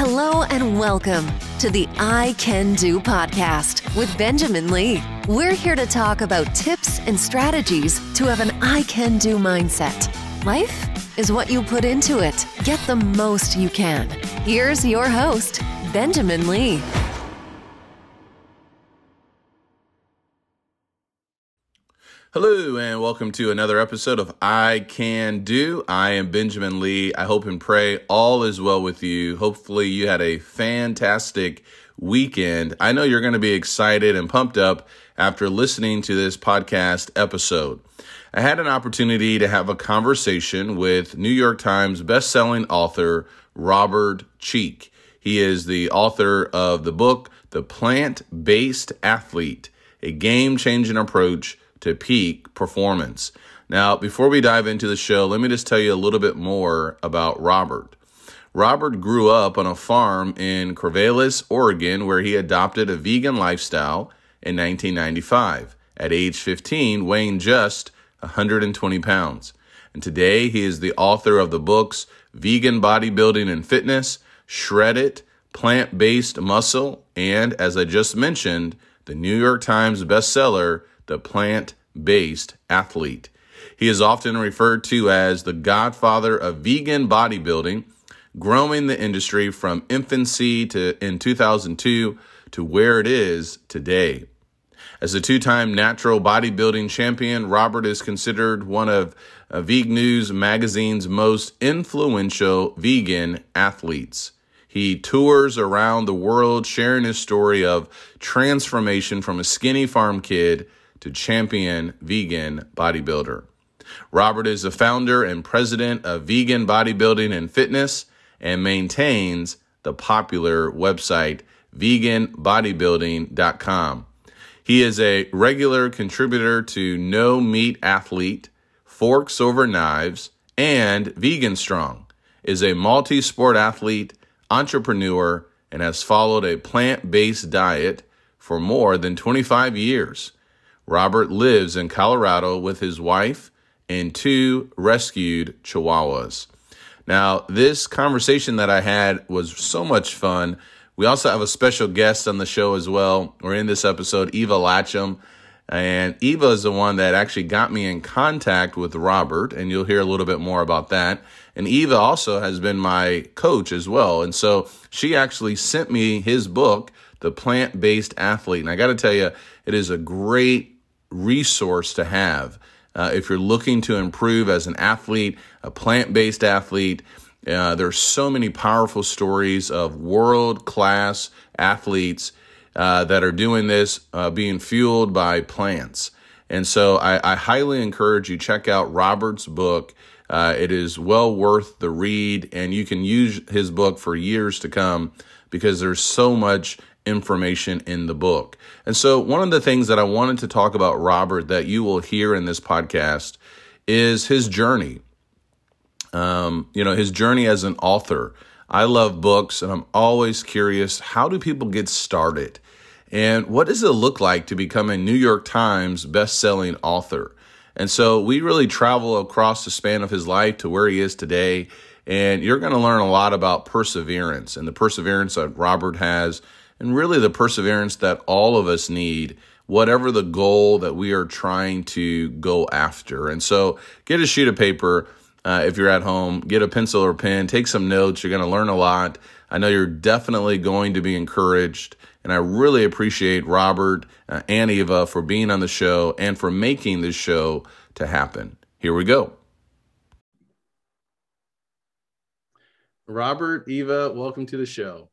Hello and welcome to the I Can Do podcast with Benjamin Lee. We're here to talk about tips and strategies to have an I Can Do mindset. Life is what you put into it. Get the most you can. Here's your host, Benjamin Lee. Hello, and welcome to another episode of I Can Do. I am Benjamin Lee. I hope and pray all is well with you. Hopefully, you had a fantastic weekend. I know you're going to be excited and pumped up after listening to this podcast episode. I had an opportunity to have a conversation with New York Times bestselling author Robert Cheeke. He is the author of the book, The Plant Based Athlete, a game changing approach to peak performance. Now, before we dive into the show, let me just tell you a little bit more about Robert. Robert grew up on a farm in Corvallis, Oregon, where he adopted a vegan lifestyle in 1995. At age 15, weighing just 120 pounds. And today, he is the author of the books Vegan Bodybuilding and Fitness, Shred It, Plant Based Muscle, and, as I just mentioned, the New York Times bestseller, the plant based athlete. He is often referred to as the godfather of vegan bodybuilding, growing the industry from infancy to in 2002 to where it is today. As a two time natural bodybuilding champion, Robert is considered one of uh, VegNews magazine's most influential vegan athletes. He tours around the world sharing his story of transformation from a skinny farm kid to champion vegan bodybuilder. Robert is the founder and president of Vegan Bodybuilding and Fitness and maintains the popular website veganbodybuilding.com. He is a regular contributor to No Meat Athlete, Forks Over Knives, and Vegan Strong. Is a multi-sport athlete, entrepreneur, and has followed a plant-based diet for more than 25 years. Robert lives in Colorado with his wife and two rescued chihuahuas. Now, this conversation that I had was so much fun. We also have a special guest on the show as well. We're in this episode, Eva Latcham. And Eva is the one that actually got me in contact with Robert, and you'll hear a little bit more about that. And Eva also has been my coach as well. And so she actually sent me his book, The Plant Based Athlete. And I got to tell you, it is a great resource to have. Uh, if you're looking to improve as an athlete, a plant based athlete, uh, are so many powerful stories of world class athletes uh, that are doing this, uh, being fueled by plants. And so I, I, highly encourage you check out Robert's book. Uh, it is well worth the read, and you can use his book for years to come because there's so much information in the book. And so, one of the things that I wanted to talk about Robert that you will hear in this podcast is his journey. Um, you know, his journey as an author. I love books and I'm always curious how do people get started? And what does it look like to become a New York Times best-selling author? And so we really travel across the span of his life to where he is today. And you're going to learn a lot about perseverance and the perseverance that Robert has and really the perseverance that all of us need, whatever the goal that we are trying to go after. And so get a sheet of paper. Uh, if you're at home, get a pencil or pen, take some notes. You're going to learn a lot. I know you're definitely going to be encouraged. And I really appreciate Robert uh, and Eva for being on the show and for making this show to happen. Here we go. Robert, Eva, welcome to the show.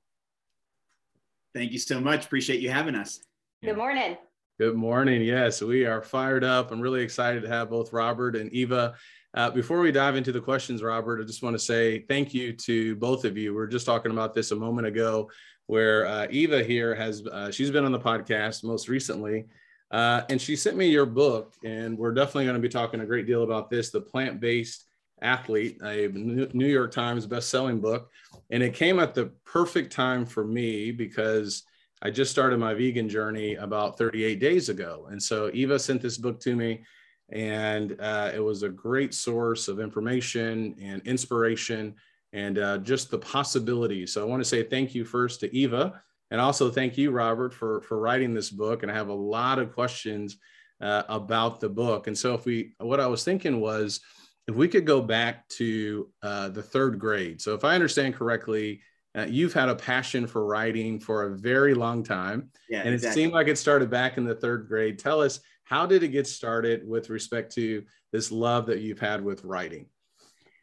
Thank you so much. Appreciate you having us. Good morning. Good morning. Yes, we are fired up. I'm really excited to have both Robert and Eva. Uh, before we dive into the questions, Robert, I just want to say thank you to both of you. We are just talking about this a moment ago, where uh, Eva here has uh, she's been on the podcast most recently, uh, and she sent me your book, and we're definitely going to be talking a great deal about this, the plant-based athlete, a New York Times best-selling book. And it came at the perfect time for me because I just started my vegan journey about 38 days ago. And so Eva sent this book to me, and uh, it was a great source of information and inspiration. and uh, just the possibilities. So I want to say thank you first to Eva, and also thank you, Robert, for for writing this book. And I have a lot of questions uh, about the book. And so if we, what I was thinking was, if we could go back to uh, the third grade. So if I understand correctly, uh, you've had a passion for writing for a very long time, yeah, and exactly. it seemed like it started back in the third grade. Tell us how did it get started with respect to this love that you've had with writing?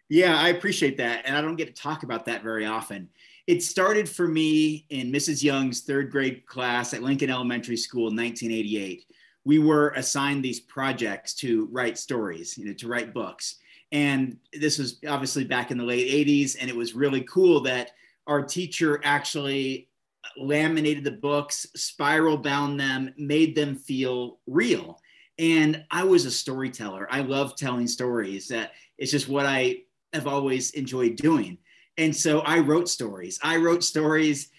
Yeah, I appreciate that. And I don't get to talk about that very often. It started for me in Mrs. Young's third grade class at Lincoln Elementary School in 1988. We were assigned these projects to write stories, you know, to write books. And this was obviously back in the late 80s. And it was really cool that our teacher actually laminated the books, spiral bound them, made them feel real. And I was a storyteller. I love telling stories. That it's just what I have always enjoyed doing. And so I wrote stories. I wrote stories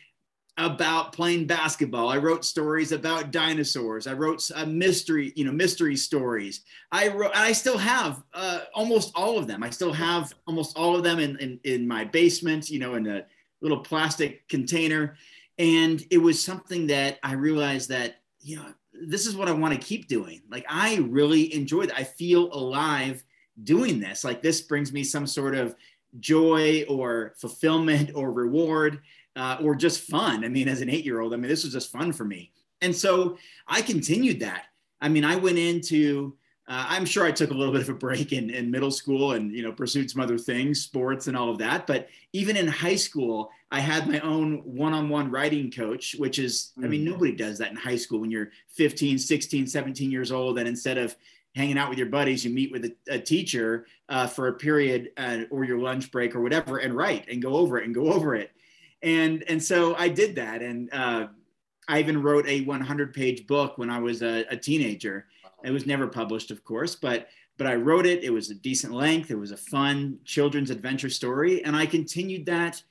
about playing basketball. I wrote stories about dinosaurs. I wrote a mystery, you know, mystery stories. I wrote, I still have uh, almost all of them. I still have almost all of them in, in, in my basement, you know, in a little plastic container. And it was something that I realized that, you know, this is what I want to keep doing. Like I really enjoy that. I feel alive doing this. Like this brings me some sort of joy or fulfillment or reward uh, or just fun. I mean, as an eight year old, I mean, this was just fun for me. And so I continued that. I mean, I went into uh, I'm sure I took a little bit of a break in, in middle school and you know pursued some other things, sports and all of that. But even in high school, I had my own one-on-one writing coach, which is I mean mm. nobody does that in high school when you're 15, 16, 17 years old, and instead of hanging out with your buddies, you meet with a, a teacher uh, for a period uh, or your lunch break or whatever, and write and go over it and go over it. And and so I did that, and uh, I even wrote a 100-page book when I was a, a teenager it was never published, of course, but but I wrote it. It was a decent length. It was a fun children's adventure story, and I continued that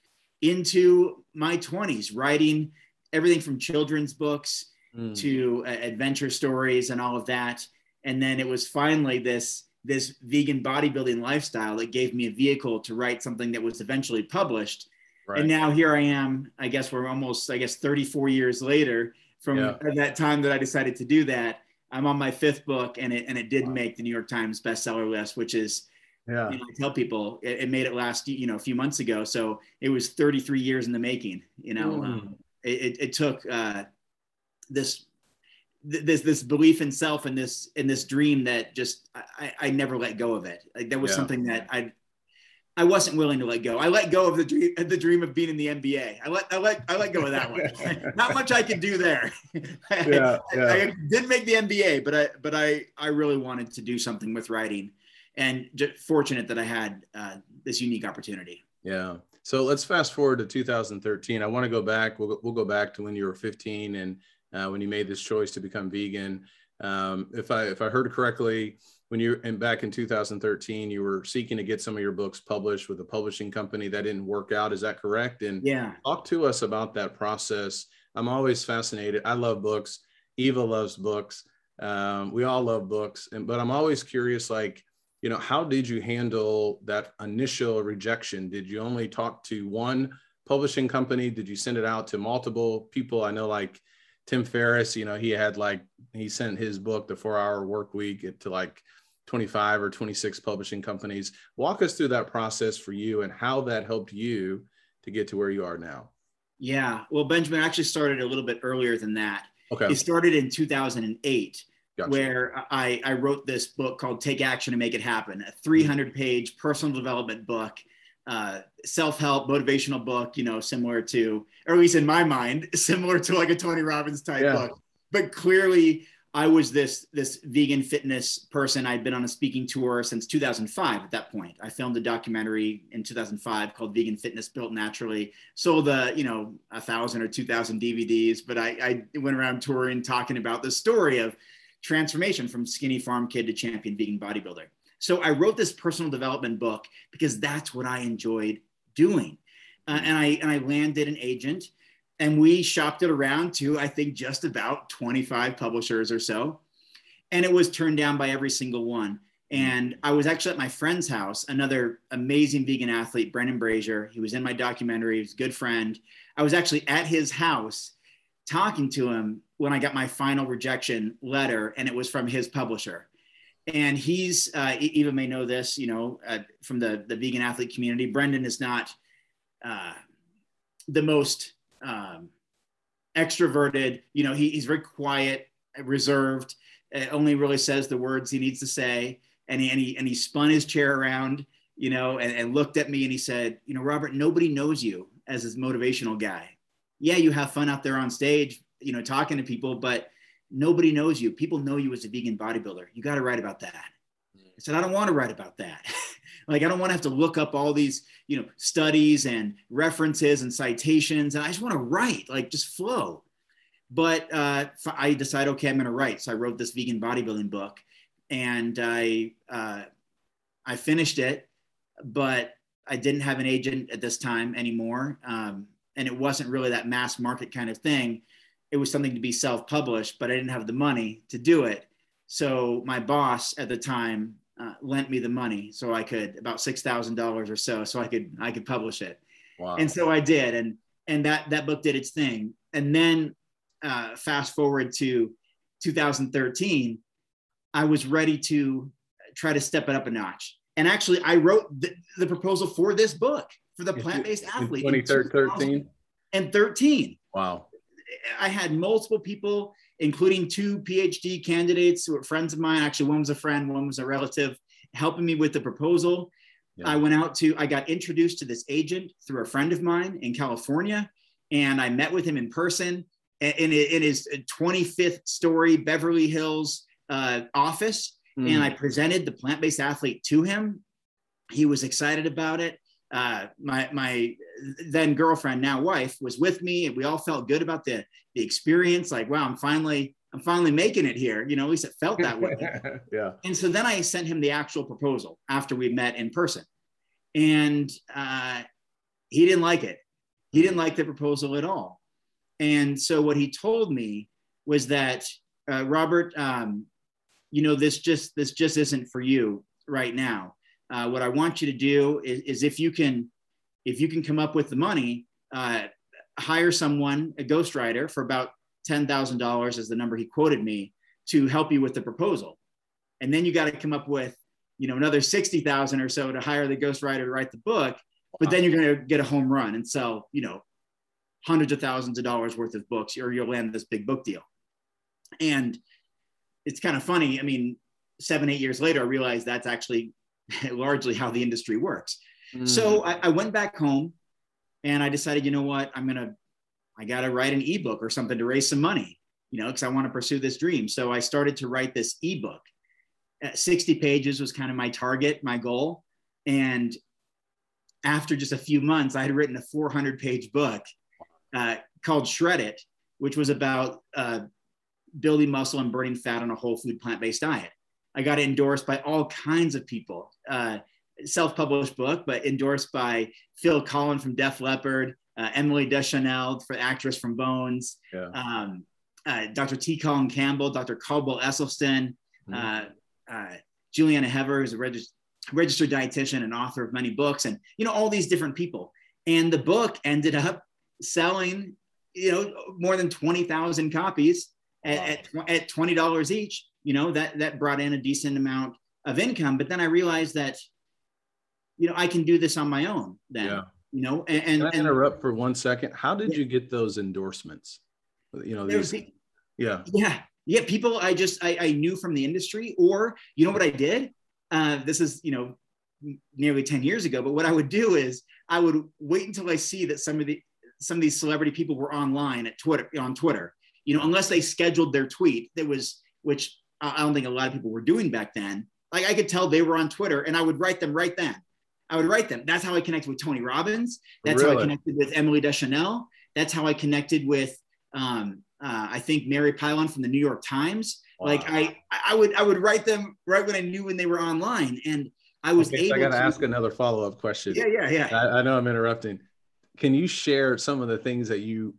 into my 20s, writing everything from children's books mm. to uh, adventure stories and all of that. And then it was finally this this vegan bodybuilding lifestyle that gave me a vehicle to write something that was eventually published. Right. And now here I am. I guess we're almost, I guess, 34 years later from yeah. that time that I decided to do that. I'm on my fifth book, and it and it did wow. make the New York Times bestseller list, which is yeah. You know, I tell people it, it, made it last you know a few months ago, so it was 33 years in the making. You know, mm. um, it, it took uh, this this this belief in self and this in this dream that just I, I never let go of it. Like that was yeah. something that I I wasn't willing to let go. I let go of the dream, the dream of being in the NBA. I let, I let, I let go of that one. Not much I could do there. Yeah, yeah. I, I, did make the NBA, but I, but I, I really wanted to do something with writing, and just fortunate that I had uh, this unique opportunity. Yeah. So let's fast forward to 2013. I want to go back. We'll, we'll go back to when you were 15 and uh, when you made this choice to become vegan. Um, if I, if I heard correctly, when you and back in 2013 you were seeking to get some of your books published with a publishing company that didn't work out. Is that correct? And yeah. talk to us about that process. I'm always fascinated. I love books. Eva loves books. Um, we all love books. And but i'm always curious like you know how did you handle that initial rejection? Did you only talk to one publishing company? Did you send it out to multiple people? I know like tim ferriss you know he had like he sent his book the four hour work week to like 25 or 26 publishing companies. Walk us through that process for you and how that helped you to get to where you are now. Yeah. Well, Benjamin actually started a little bit earlier than that. Okay. It started in 2008, gotcha. where I, I wrote this book called Take Action and Make It Happen, a 300 page personal development book, uh, self help, motivational book, you know, similar to, or at least in my mind, similar to like a Tony Robbins type yeah. book, but clearly I was this this vegan fitness person. I'd been on a speaking tour since 2005. At that point, I filmed a documentary in 2005 called "Vegan Fitness Built Naturally." Sold the you know a thousand or two thousand DVDs, but I, I went around touring talking about the story of transformation from skinny farm kid to champion vegan bodybuilder. So I wrote this personal development book because that's what I enjoyed doing, uh, and I and I landed an agent and we shopped it around to i think just about 25 publishers or so and it was turned down by every single one And I was actually at my friend's house, another amazing vegan athlete, Brendan Brazier. He was in my documentary, he was a good friend. I was actually at his house talking to him when I got my final rejection letter, and it was from his publisher. And he's, uh, Eva may know this, you know, uh, from the, the vegan athlete community. Brendan is not uh, the most um, extroverted, you know, he, he's very quiet, reserved, uh, only really says the words he needs to say and he, and he, and he spun his chair around, you know, and, and looked at me and he said, you know, Robert, nobody knows you as this motivational guy. Yeah, you have fun out there on stage, you know, talking to people, but nobody knows you. People know you as a vegan bodybuilder. You got to write about that. I said, I don't want to write about that. like, I don't want to have to look up all these, you know, studies and references and citations. And I just want to write, like, just flow. But uh, I decided, okay, I'm going to write. So I wrote this vegan bodybuilding book and I uh, I finished it, but I didn't have an agent at this time anymore, um, and it wasn't really that mass market kind of thing. It was something to be self-published, but I didn't have the money to do it. So my boss at the time lent me the money, so I could about six thousand dollars or so, so I could I could publish it. Wow. And so I did, and and that that book did its thing. And then uh, fast forward to 2013 I was ready to try to step it up a notch. And actually, I wrote the, the proposal for this book for the plant based athlete. 2013 and 13. Wow. I had multiple people, including two PhD candidates who were friends of mine. Actually, one was a friend, one was a relative, helping me with the proposal. Yeah. I went out to, I got introduced to this agent through a friend of mine in California, and I met with him in person in, in his 25th story Beverly Hills uh, office mm. and I presented the plant based athlete to him. He was excited about it. Uh, my my then girlfriend, now wife, was with me, and we all felt good about the the experience. Like, wow, I'm finally I'm finally making it here. You know, at least it felt that way. yeah. And so then I sent him the actual proposal after we met in person, and uh, he didn't like it. He didn't like the proposal at all. And so what he told me was that uh, Robert, um, you know, this just this just isn't for you right now. Uh, what I want you to do is, is, if you can, if you can come up with the money, uh, hire someone, a ghostwriter, for about ten thousand dollars, is the number he quoted me, to help you with the proposal, and then you got to come up with, you know, another sixty thousand or so to hire the ghostwriter to write the book. But then you're going to get a home run and sell, you know, hundreds of thousands of dollars worth of books, or you'll land this big book deal. And it's kind of funny. I mean, seven, eight years later, I realized that's actually largely how the industry works. Mm. So I, I, went back home and I decided, you know what, I'm going to, I got to write an ebook or something to raise some money, you know, because I want to pursue this dream. So I started to write this ebook. At 60 pages was kind of my target, my goal. And after just a few months, I had written a 400 page book uh, called Shred It, which was about uh, building muscle and burning fat on a whole food plant based diet. I got endorsed by all kinds of people. Uh, Self published book, but endorsed by Phil Collen from Def Leppard, uh, Emily Deschanel, for actress from Bones, yeah. um, uh, Dr. T. Colin Campbell, Dr. Caldwell Esselstyn, mm-hmm. Uh, Julieanna Hever, who's a regist- registered dietitian and author of many books, and you know all these different people. And the book ended up selling, you know, more than twenty thousand copies at, wow. at, at $20 each, you know, that, that brought in a decent amount of income. But then I realized that, you know, I can do this on my own then, yeah. You know, and, and, can I interrupt for one second? How did yeah. you get those endorsements? You know, these, yeah. Yeah. Yeah. People I just, I, I knew from the industry or, you know what I did? Uh, this is, you know, nearly 10 years ago, but what I would do is I would wait until I see that some of the, some of these celebrity people were online at Twitter on Twitter you know, unless they scheduled their tweet that was, which I don't think a lot of people were doing back then. Like I could tell they were on Twitter and I would write them right then. I would write them. That's how I connected with Tony Robbins. That's really? how I connected with Emily Deschanel. That's how I connected with, um, uh, I think Mary Pilon from the New York Times. Wow. Like I, I would, I would write them right when I knew when they were online, and I was okay, able. So I got to ask another follow up question. Yeah, yeah, yeah. I, I know I'm interrupting. Can you share some of the things that you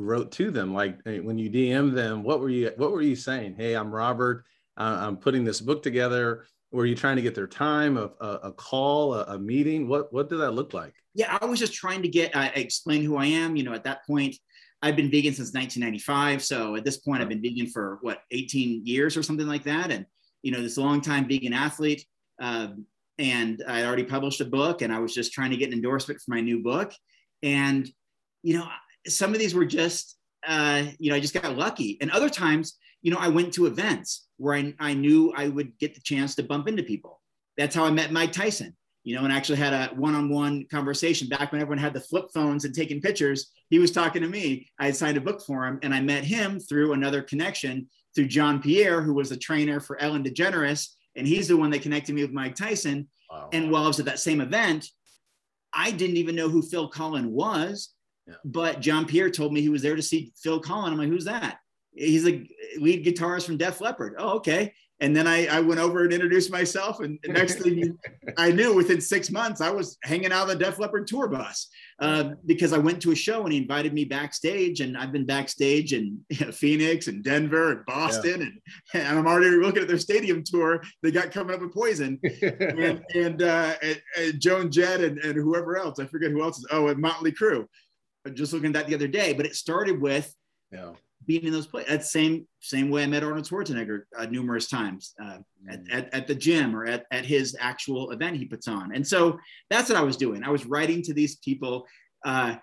wrote to them like when you dm them what were you what were you saying hey i'm robert uh, i'm putting this book together were you trying to get their time, a, a, a call, a, a, meeting? What what did that look like? Yeah, I was just trying to get uh, explain who I am. You know, at that point, I've been vegan since 1995. So at this point, I've been vegan for what 18 years or something like that. And you know, this long time vegan athlete. Um, and I already published a book, and I was just trying to get an endorsement for my new book. And you know, some of these were just, uh, you know, I just got lucky. And other times, you know, I went to events where I, I knew I would get the chance to bump into people. That's how I met Mike Tyson, you know, and actually had a one-on-one conversation back when everyone had the flip phones and taking pictures. He was talking to me. I had signed a book for him, and I met him through another connection through John Pierre, who was a trainer for Ellen DeGeneres, and he's the one that connected me with Mike Tyson. Wow. And while I was at that same event, I didn't even know who Phil Collen was, yeah. but John Pierre told me he was there to see Phil Collen. I'm like, who's that? He's a lead guitarist from Def Leppard. Oh, okay. And then I, I went over and introduced myself. And next thing I knew, within six months, I was hanging out on the Def Leppard tour bus uh, because I went to a show and he invited me backstage. And I've been backstage in you know, Phoenix and Denver and Boston. Yeah. And, and, I'm already looking at their stadium tour they got coming up with Poison and, and, uh, and, and Joan Jett and, and whoever else. I forget who else is. Oh, and Motley Crue. Just looking at that the other day. But it started with. Yeah being in those places. That same same way I met Arnold Schwarzenegger uh, numerous times uh, at, mm. at, at, the gym or at, at his actual event he puts on. And so that's what I was doing. I was writing to these people uh,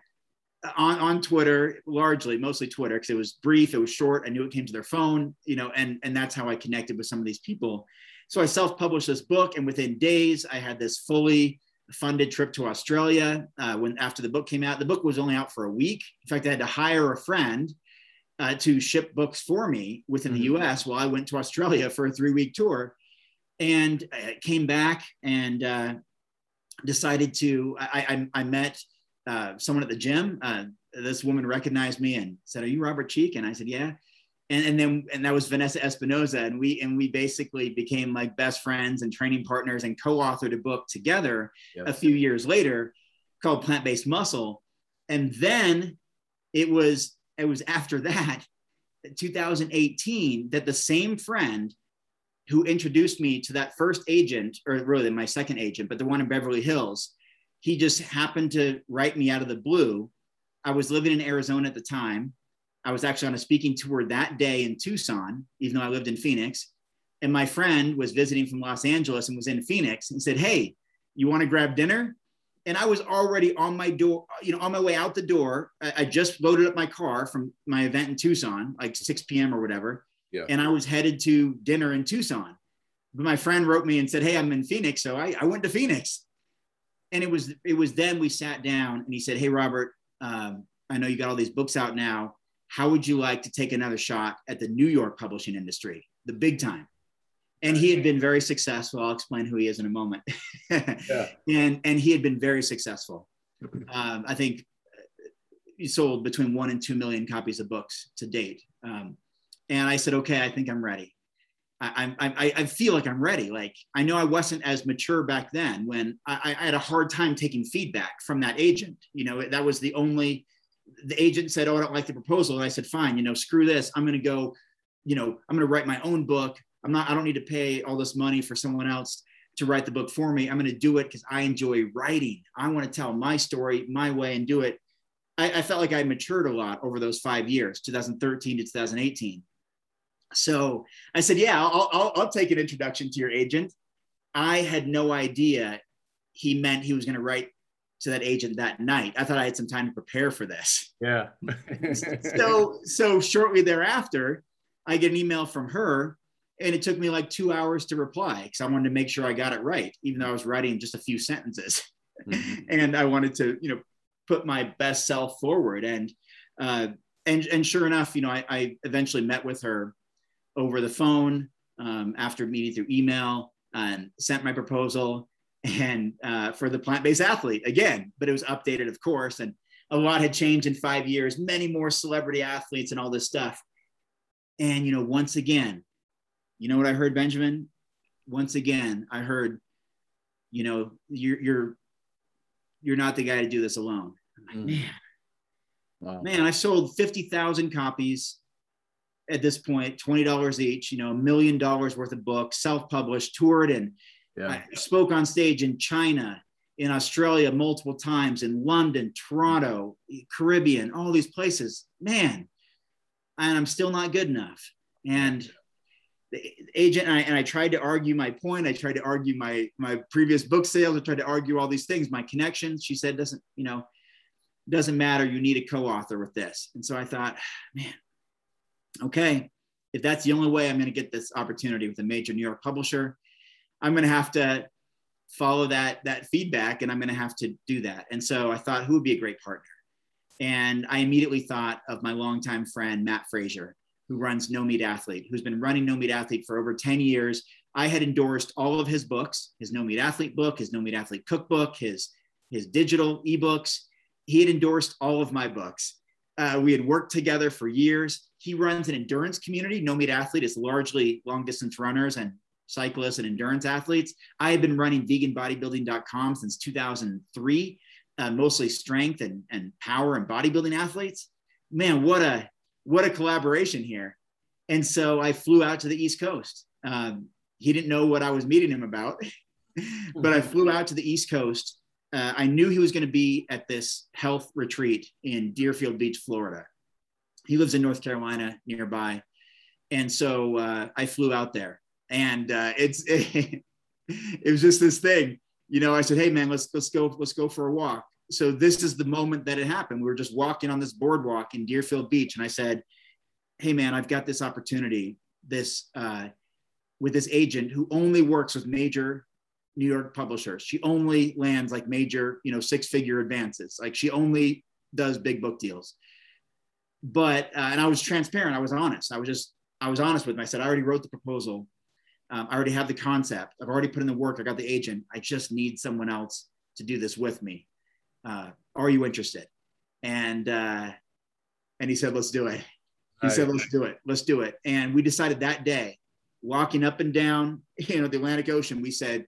on, on Twitter, largely, mostly Twitter, because it was brief, it was short. I knew it came to their phone, you know, and, and that's how I connected with some of these people. So I self-published this book, and within days, I had this fully funded trip to Australia. Uh, when after the book came out, the book was only out for a week. In fact, I had to hire a friend uh, to ship books for me within mm-hmm. the US while I went to Australia for a three week tour and I came back and uh, decided to. I, I, I met uh, someone at the gym. Uh, this woman recognized me and said, Are you Robert Cheeke? And I said, Yeah. And, and then and that was Vanessa Espinoza and we and we basically became like best friends and training partners and co-authored a book together a few years later called plant-based muscle and then it was it was after that, 2018, that the same friend who introduced me to that first agent, or really my second agent, but the one in Beverly Hills, he just happened to write me out of the blue. I was living in Arizona at the time. I was actually on a speaking tour that day in Tucson, even though I lived in Phoenix. And my friend was visiting from Los Angeles and was in Phoenix and said, Hey, you want to grab dinner? And I was already on my door, you know, on my way out the door. I, I, just loaded up my car from my event in Tucson, like 6 p.m. or whatever. Yeah. And I was headed to dinner in Tucson. But my friend wrote me and said, Hey, I'm in Phoenix. So I, I went to Phoenix. And it was it was then we sat down and he said, Hey Robert, um, I know you got all these books out now. How would you like to take another shot at the New York publishing industry, the big time? And he had been very successful. I'll explain who he is in a moment. yeah. And and he had been very successful. Um, I think he sold between one and two million copies of books to date. Um, and I said, okay, I think I'm ready. I, I, I feel like I'm ready. Like I know I wasn't as mature back then when I, I had a hard time taking feedback from that agent. You know, that was the only. The agent said, "Oh, I don't like the proposal," and I said, "Fine. You know, screw this. I'm going to go. You know, I'm going to write my own book I'm not, I don't need to pay all this money for someone else to write the book for me. I'm going to do it because I enjoy writing. I want to tell my story my way and do it. I, I felt like I matured a lot over those five years, 2013 to 2018. So I said, yeah, I'll, I'll, I'll take an introduction to your agent. I had no idea he meant he was going to write to that agent that night. I thought I had some time to prepare for this. Yeah. so so shortly thereafter, I get an email from her and it took me like two hours to reply because I wanted to make sure I got it right, even though I was writing just a few sentences. Mm-hmm. and I wanted to, you know, put my best self forward. And uh, and and sure enough, you know, I, I eventually met with her over the phone um, after meeting through email and sent my proposal and uh, for the plant-based athlete again, but it was updated, of course, and a lot had changed in five years. Many more celebrity athletes and all this stuff. And you know, once again, you know what I heard, Benjamin? Once again, I heard, you know, you're you're you're not the guy to do this alone. Like, mm. man, wow. man, I sold fifty thousand copies. at this point, $20 each, you know, a million dollars worth of books, self-published, toured and yeah. spoke on stage in China, in Australia multiple times, in London, Toronto, Caribbean, all these places. Man, and I'm still not good enough. And the agent and I, and I tried to argue my point. I tried to argue my my previous book sales. I tried to argue all these things, my connections. She said, doesn't you know, doesn't matter. You need a co-author with this. And so I thought, man, okay, if that's the only way I'm going to get this opportunity with a major New York publisher, I'm going to have to follow that that feedback, and I'm going to have to do that. And so I thought, who would be a great partner? And I immediately thought of my longtime friend Matt Frazier who runs No Meat Athlete, who's been running No Meat Athlete for over 10 years. I had endorsed all of his books, his No Meat Athlete book, his No Meat Athlete cookbook, his, his digital ebooks. He had endorsed all of my books. Uh, we had worked together for years. He runs an endurance community. No Meat Athlete is largely long distance runners and cyclists and endurance athletes. I have been running veganbodybuilding.com since 2003, uh, mostly strength and, and power and bodybuilding athletes. Man, what a what a collaboration here. And so I flew out to the East Coast. Um, he didn't know what I was meeting him about, but I flew out to the East Coast. Uh, I knew he was going to be at this health retreat in Deerfield Beach, Florida. He lives in North Carolina nearby. And so uh, I flew out there and uh, it's, it, it was just this thing, you know, I said, Hey man, let's, let's go, let's go for a walk so this is the moment that it happened. We were just walking on this boardwalk in Deerfield Beach, and I said, "Hey, man, I've got this opportunity. This uh, with this agent who only works with major New York publishers. She only lands like major, you know, six-figure advances. Like she only does big book deals. But uh, and I was transparent. I was honest. I was just I was honest with him. I said I already wrote the proposal. Um, I already have the concept. I've already put in the work. I got the agent. I just need someone else to do this with me uh, are you interested? And uh, and he said, let's do it. He said, let's do it. Let's do it. And we decided that day, walking up and down, you know, the Atlantic Ocean, we said,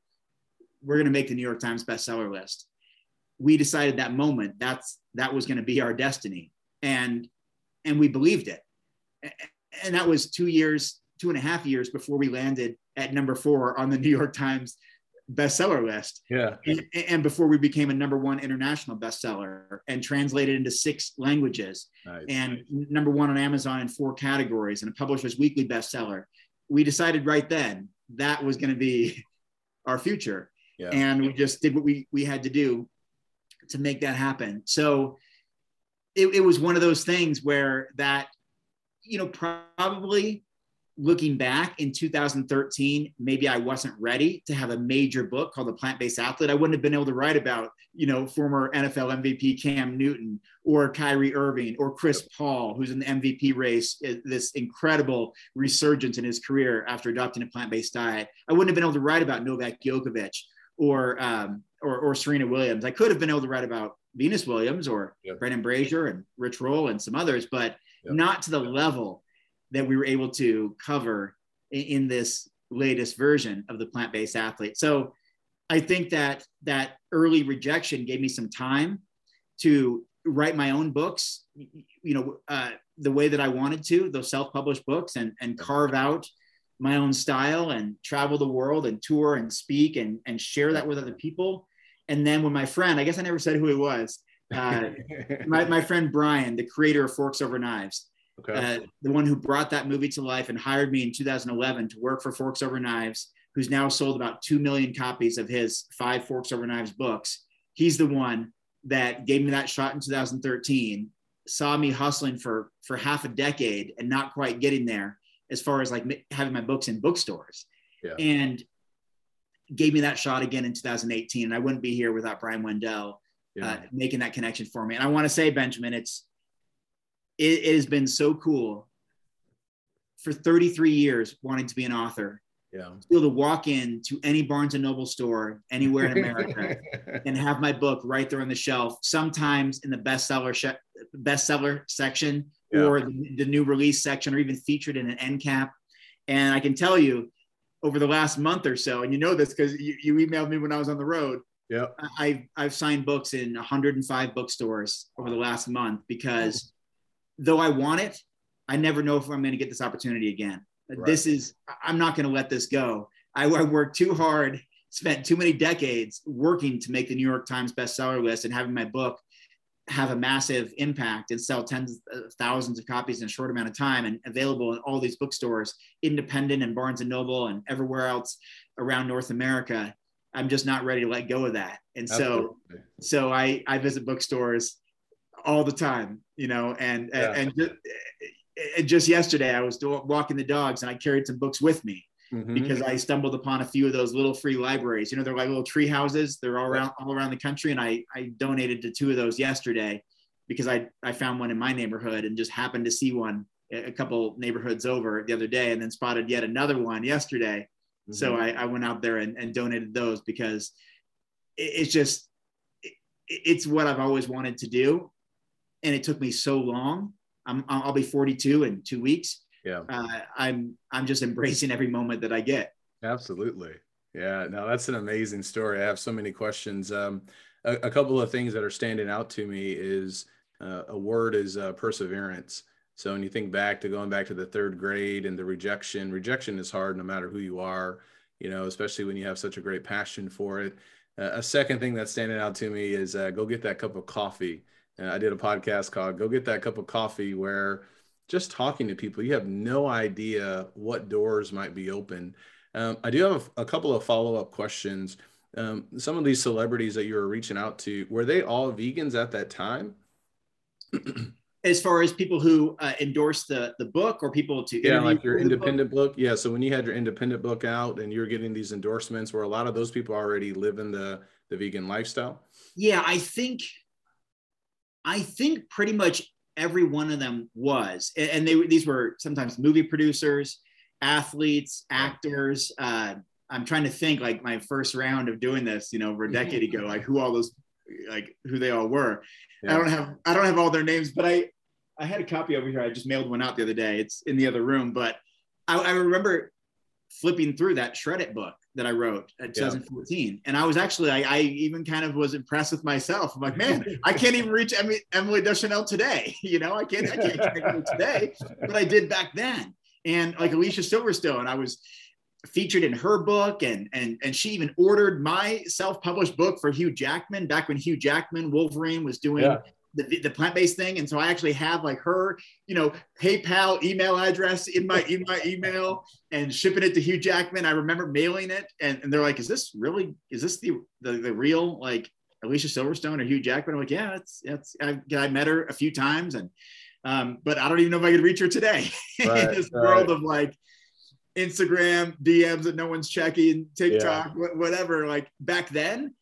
we're going to make the New York Times bestseller list. We decided that moment that's that was going to be our destiny, and and we believed it. And that was two years, two and a half years before we landed at number four on the New York Times bestseller list. Yeah. And, and, before we became a number one international bestseller and translated into six languages nice. and number one on Amazon in four categories and a publisher's weekly bestseller, we decided right then that was going to be our future. Yeah. And we just did what we, we had to do to make that happen. So it, it was one of those things where that, you know, probably looking back in 2013, maybe I wasn't ready to have a major book called The Plant Based Athlete. I wouldn't have been able to write about, you know, former NFL MVP Cam Newton or Kyrie Irving or Chris Paul, who's in the MVP race, uh, this incredible resurgence in his career after adopting a plant based diet. I wouldn't have been able to write about Novak Djokovic or, um, or, or Serena Williams. I could have been able to write about Venus Williams or yep. Brendan Brazier and Rich Roll and some others, but yep. not to the level that we were able to cover in, in this latest version of the plant-based athlete. So I think that that early rejection gave me some time to write my own books, you know, uh, the way that I wanted to, those self-published books, and and carve out my own style and travel the world and tour and speak and and share that with other people. And then when my friend, I guess I never said who he was, uh, my, my friend Brian, the creator of Forks Over Knives, Okay. Uh, the one who brought that movie to life and hired me in 2011 to work for Forks Over Knives, who's now sold about 2 million copies of his five Forks Over Knives books. He's the one that gave me that shot in 2013, saw me hustling for, for half a decade and not quite getting there as far as like having my books in bookstores. Yeah. And gave me that shot again in 2018. And I wouldn't be here without Brian Wendel yeah. uh, making that connection for me. And I want to say, Benjamin, it's it, it has been so cool for 33 years wanting to be an author yeah. be able to walk in to any Barnes and Noble store anywhere in America and have my book right there on the shelf. Sometimes in the bestseller sh- bestseller section yeah. or the, the, new release section, or even featured in an end cap. And I can tell you, over the last month or so, and you know this because you, you emailed me when I was on the road. Yeah, I've I've signed books in 105 bookstores over the last month because though I want it, I never know if I'm going to get this opportunity again. Right. This is, I'm not going to let this go. I, I worked too hard, spent too many decades working to make the New York Times bestseller list and having my book have a massive impact and sell tens of thousands of copies in a short amount of time and available in all these bookstores, independent and Barnes and Noble and everywhere else around North America. I'm just not ready to let go of that. And so, Absolutely. so I, I visit bookstores all the time, you know, and, yeah. and, and, and just yesterday I was walking the dogs and I carried some books with me mm-hmm. because I stumbled upon a few of those little free libraries. You know, they're like little tree houses. They're all around all around the country, and I I donated to two of those yesterday because I I found one in my neighborhood and just happened to see one a couple neighborhoods over the other day, and then spotted yet another one yesterday. Mm-hmm. So I, I went out there and, and donated those because it, it's just it, it's what I've always wanted to do, and it took me so long. I'm, I'll be 42 in two weeks. Yeah. Uh, i'm i'm just embracing every moment that i get. Absolutely. Yeah no that's an amazing story. I have so many questions. Um, a, a, couple of things that are standing out to me is uh, a word is uh, perseverance. So when you think back to going back to the third grade and the rejection rejection is hard no matter who you are you know especially when you have such a great passion for it. Uh, a second thing that's standing out to me is uh, go get that cup of coffee uh, i did a podcast called go get that cup of coffee where just talking to people, you have no idea what doors might be open. Um, I do have a, a couple of follow up questions. Um, some of these celebrities that you were reaching out to, were they all vegans at that time? as far as people who uh, endorse the the book or people to yeah like your independent book? book? yeah so when you had your independent book out and you're getting these endorsements where a lot of those people already live in the the vegan lifestyle yeah i think i think pretty much every one of them was and they these were sometimes movie producers athletes actors uh, i'm trying to think like my first round of doing this you know over a decade ago like who all those like who they all were. Yeah. i don't have i don't have all their names but i i had a copy over here. I just mailed one out the other day. It's in the other room but i, I remember flipping through that shred book that I wrote in 2014. Yeah. And I was actually, I, I, even kind of was impressed with myself. I'm like, man, I can't even reach Emily, Emily Deschanel today. You know, I can't, I can't connect with today, but I did back then. And like Alicia Silverstone, I was featured in her book and, and, and she even ordered my self-published book for Hugh Jackman back when Hugh Jackman Wolverine was doing yeah the, the plant-based thing. And so i actually have like her you know paypal email address in my in my email and shipping it to hugh jackman. I remember mailing it and, and they're like is this really is this the, the the real like alicia silverstone or hugh jackman? I'm like yeah it's it's i, I met her a few times and um, but i don't even know if i could reach her today. Right, in this right. world of like instagram dms that no one's checking tiktok yeah. whatever like back then.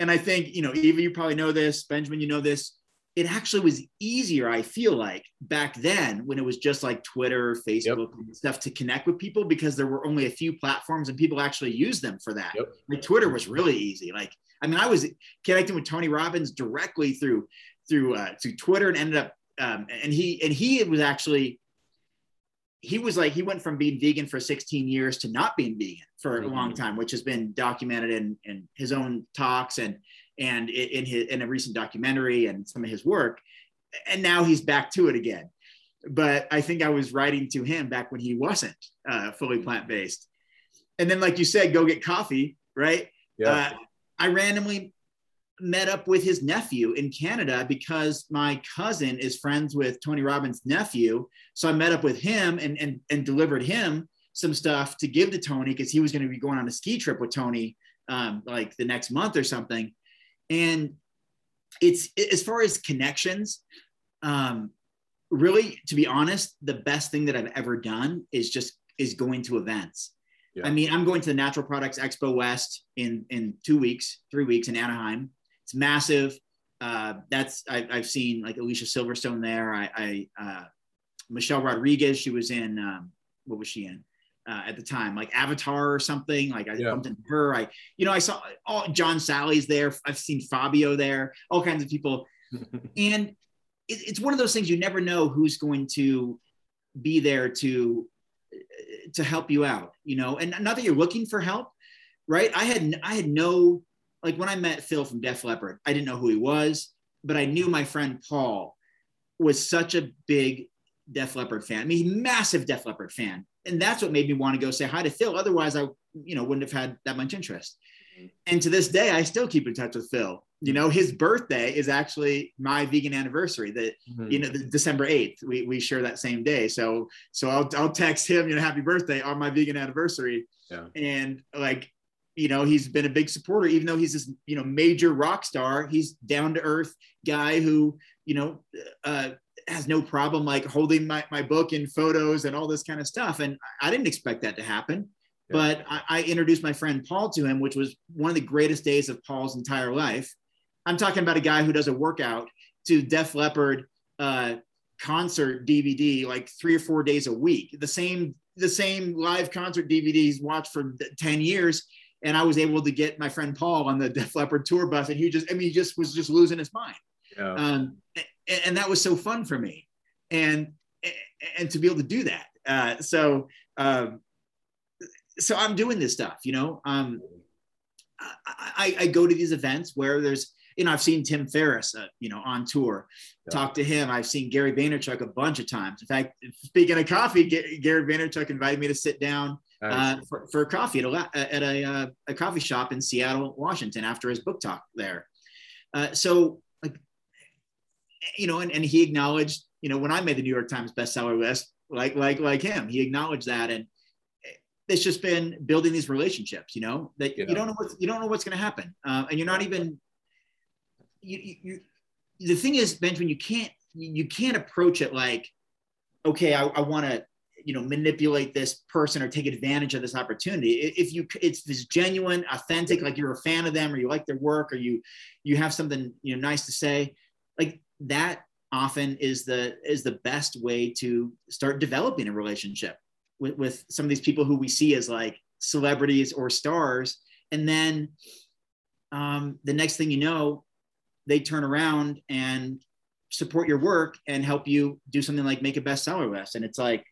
And i think you know eva you probably know this benjamin you know this it actually was easier, I feel like, back then when it was just like Twitter, Facebook, yep. stuff to connect with people because there were only a few platforms and people actually used them for that. Yep. Like Twitter was really easy. Like, I mean, I was connecting with Tony Robbins directly through through uh, through Twitter and ended up um, and he and he was actually he was like he went from being vegan for 16 years to not being vegan for mm-hmm. a long time, which has been documented in in his own talks and and in his in a recent documentary and some of his work and now he's back to it again. But i think i was writing to him back when he wasn't uh, fully plant-based. And then like you said go get coffee right? Yeah. Uh, i randomly met up with his nephew in canada because my cousin is friends with tony robbins nephew. So i met up with him and and, and delivered him some stuff to give to tony because he was going to be going on a ski trip with tony um, like the next month or something and it's as far as connections, um, really, to be honest, the best thing that I've ever done is just is going to events. Yeah. I mean, I'm going to the Natural Products Expo West in in two weeks, three weeks in Anaheim. It's massive. Uh, that's I, have seen like Alicia Silverstone there. I, I uh, Michelle Rodriguez. She was in um, what was she in? Uh, at the time, like Avatar or something. Like I yeah. bumped into her. I, you know, I saw all John Salley's there. I've seen Fabio there, all kinds of people. and it, it's one of those things you never know who's going to be there to to help you out, you know, and not that you're looking for help, right? I had I had no like when I met Phil from Def Leppard, I didn't know who he was, but I knew my friend Paul was such a big Def Leppard fan. I mean, massive Def Leppard fan, and that's what made me want to go say hi to Phil. Otherwise, I you know wouldn't have had that much interest. Mm-hmm. And to this day, I still keep in touch with Phil. You know, his birthday is actually my vegan anniversary. That mm-hmm. you know, the December eighth. We we share that same day. So so I'll I'll text him, you know, happy birthday on my vegan anniversary. Yeah. And like you know he's been a big supporter even though he's this you know major rock star he's down to earth guy who you know uh, has no problem like holding my, my book in photos and all this kind of stuff. And I didn't expect that to happen. Yeah. But I, I, introduced my friend Paul to him, which was one of the greatest days of Paul's entire life. I'm talking about a guy who does a workout to Def Leppard uh, concert DVD like three or four days a week. The same the same live concert DVDs watched for 10 years. And I was able to get my friend Paul on the Def Leppard tour bus, and he just, I mean, he just was just losing his mind. Yeah. Um, and, and, that was so fun for me, and and to be able to do that. Uh, so um, so I'm doing this stuff, you know. Um, I, I go to these events where there's you know, I've seen Tim Ferriss, uh, you know, on tour, yeah. talk to him. I've seen Gary Vaynerchuk a bunch of times. In fact, speaking of coffee, Gary Vaynerchuk invited me to sit down uh, for, for coffee at a, at a, uh, a, coffee shop in Seattle, Washington after his book talk there. Uh, so you know, and, and he acknowledged, you know, when I made the New York Times bestseller list, like like like him, he acknowledged that, and it's just been building these relationships, you know, that yeah. you don't know what you don't know what's going to happen, uh, and you're not even. You, you, you, the thing is, Benjamin, you can't you can't approach it like, okay, I, I want to you know manipulate this person or take advantage of this opportunity if you it's this genuine authentic like you're a fan of them or you like their work or you you have something you know nice to say like that often is the is the best way to start developing a relationship with, with some of these people who we see as like celebrities or stars. And then um, the next thing you know they turn around and support your work and help you do something like make a bestseller list. And it's like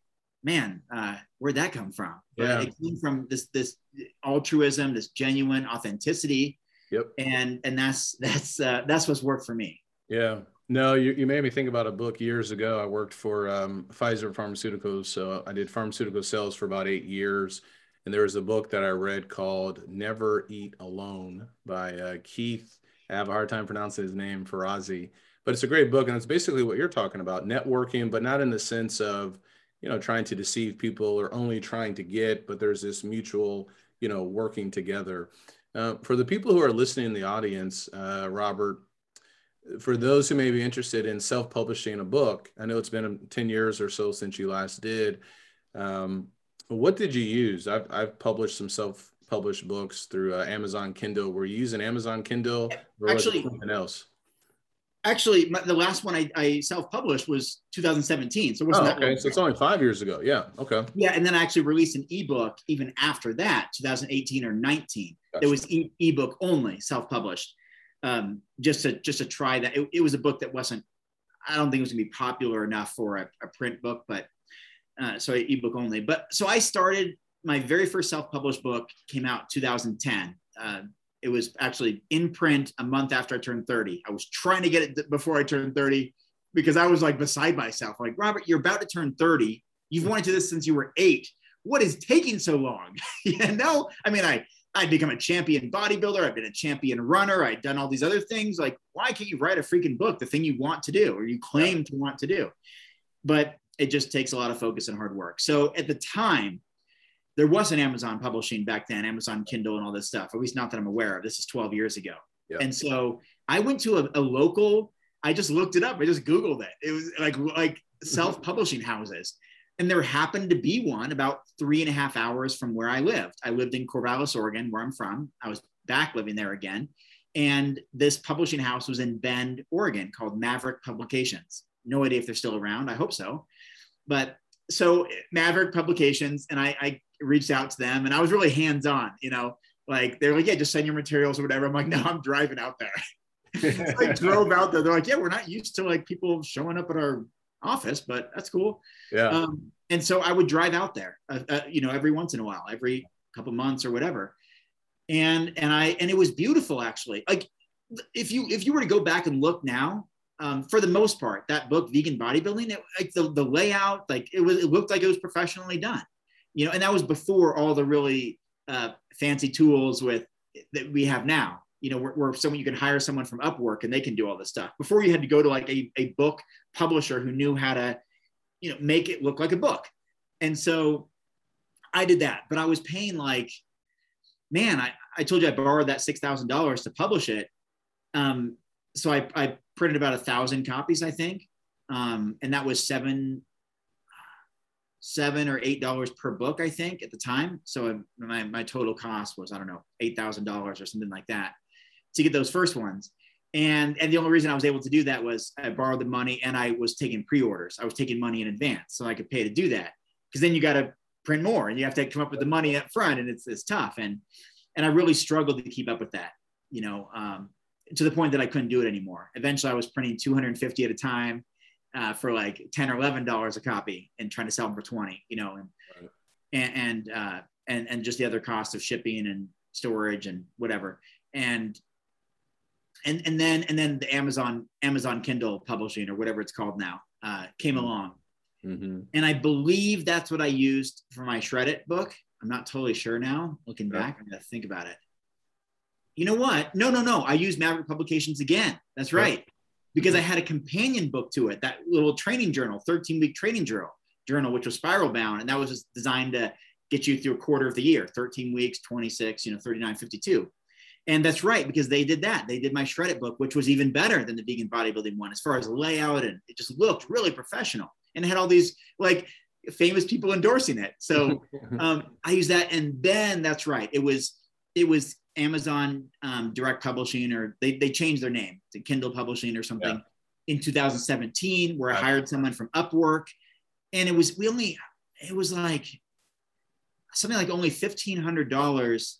man uh, where'd that come from? Yeah. it came from this this altruism this genuine authenticity. Yep. And and that's that's uh, that's what's worked for me. Yeah no, you, you made me think about a book years ago. I worked for um, Pfizer Pharmaceuticals. So I did pharmaceutical sales for about eight years. And there was a book that I read called Never Eat Alone by uh, Keith. I have a hard time pronouncing his name, Ferrazzi. But it's a great book. And it's basically what you're talking about networking, but not in the sense of, you know, trying to deceive people or only trying to get, but there's this mutual, you know, working together. Uh, for the people who are listening in the audience, uh, Robert, for those who may be interested in self-publishing a book, I know it's been 10 years or so since you last did. Um, what did you use? I've, I've published some self-published books through uh, Amazon Kindle. Were you using Amazon Kindle or actually, something else? Actually, my, the last one I, I, self-published was 2017. So it wasn't oh, okay. So it's only five years ago. Yeah. Okay. Yeah, and then I actually released an ebook even after that, 2018 or 19. Gotcha. It was e- ebook only, self-published um, just to just to try that. It, it, was a book that wasn't. I don't think it was gonna be popular enough for a, a print book, but uh, so ebook only. But so I started my very first self-published book came out 2010. Uh, it was actually in print a month after I turned 30. I was trying to get it before I turned 30 because I was like beside myself. Like Robert, you're about to turn 30. You've wanted to do this since you were eight. What is taking so long? you know, I mean, I I'd become a champion bodybuilder. I've been a champion runner. I'd done all these other things. Like, why can't you write a freaking book, the thing you want to do or you claim to want to do? But it just takes a lot of focus and hard work. So at the time, there wasn't Amazon publishing back then, Amazon Kindle and all this stuff, at least not that I'm aware of. This is 12 years ago. Yeah. And so I went to a, a local, I just looked it up. I just Googled it. It was like, like self-publishing houses. And there happened to be one about three and a half hours from where I lived. I lived in Corvallis, Oregon, where I'm from. I was back living there again. And this publishing house was in Bend, Oregon, called Maverick Publications. No idea if they're still around. I hope so. But so Maverick Publications, and I, I reached out to them and I was really hands on, you know, like they're like, yeah, just send your materials or whatever. I'm like, no, I'm driving out there. so I drove out there. They're like, yeah, we're not used to like people showing up at our office, but that's cool. Yeah. Um, and so I would drive out there, uh, uh, you know, every once in a while, every couple months or whatever. And and I and it was beautiful actually. Like if you if you were to go back and look now, um, for the most part, that book, Vegan Bodybuilding, it, like the, the layout, like it was, it looked like it was professionally done, you know, and that was before all the really uh, fancy tools with that we have now. You know, where, where someone you can hire someone from Upwork and they can do all this stuff. Before you had to go to like a, a book publisher who knew how to, you know, make it look like a book. And so I did that, but I was paying like, man, I, I told you I borrowed that six thousand dollars to publish it. Um, so I, I printed about a thousand copies, I think, um, and that was seven, seven or eight dollars per book, I think, at the time. So my my total cost was I don't know eight thousand dollars or something like that to get those first ones. And and the only reason I was able to do that was I borrowed the money and I was taking pre-orders. I was taking money in advance, so I could pay to do that. Because then you got to print more and you have to come up with the money up front, and it's it's tough. And and I really struggled to keep up with that. You know, um, to the point that I couldn't do it anymore. Eventually, I was printing 250 at a time uh, for like 10 or 11 dollars a copy and trying to sell them for 20. You know, and right. and and, uh, and and just the other cost of shipping and storage and whatever. And and and then and then the Amazon Amazon Kindle publishing or whatever it's called now uh, came mm-hmm. along. Mm-hmm. And I believe that's what I used for my Shred It book. I'm not totally sure now. Looking back, I'm gonna think about it you know what? No, no, no. I used Maverick Publications again. That's right. Because I had a companion book to it, that little training journal, 13 week training journal, journal, which was spiral bound. And that was just designed to get you through a quarter of the year, 13 weeks, 26, you know, 39, 52. And that's right, because they did that. They did my Shred It book, which was even better than the vegan bodybuilding one as far as layout. And it just looked really professional and it had all these like famous people endorsing it. So um, I used that. And then that's right. It was, it was Amazon um, Direct Publishing, or they, they changed their name to Kindle Publishing or something yeah. in 2017, where I hired someone from Upwork. And it was, we only, it was like something like only $1,500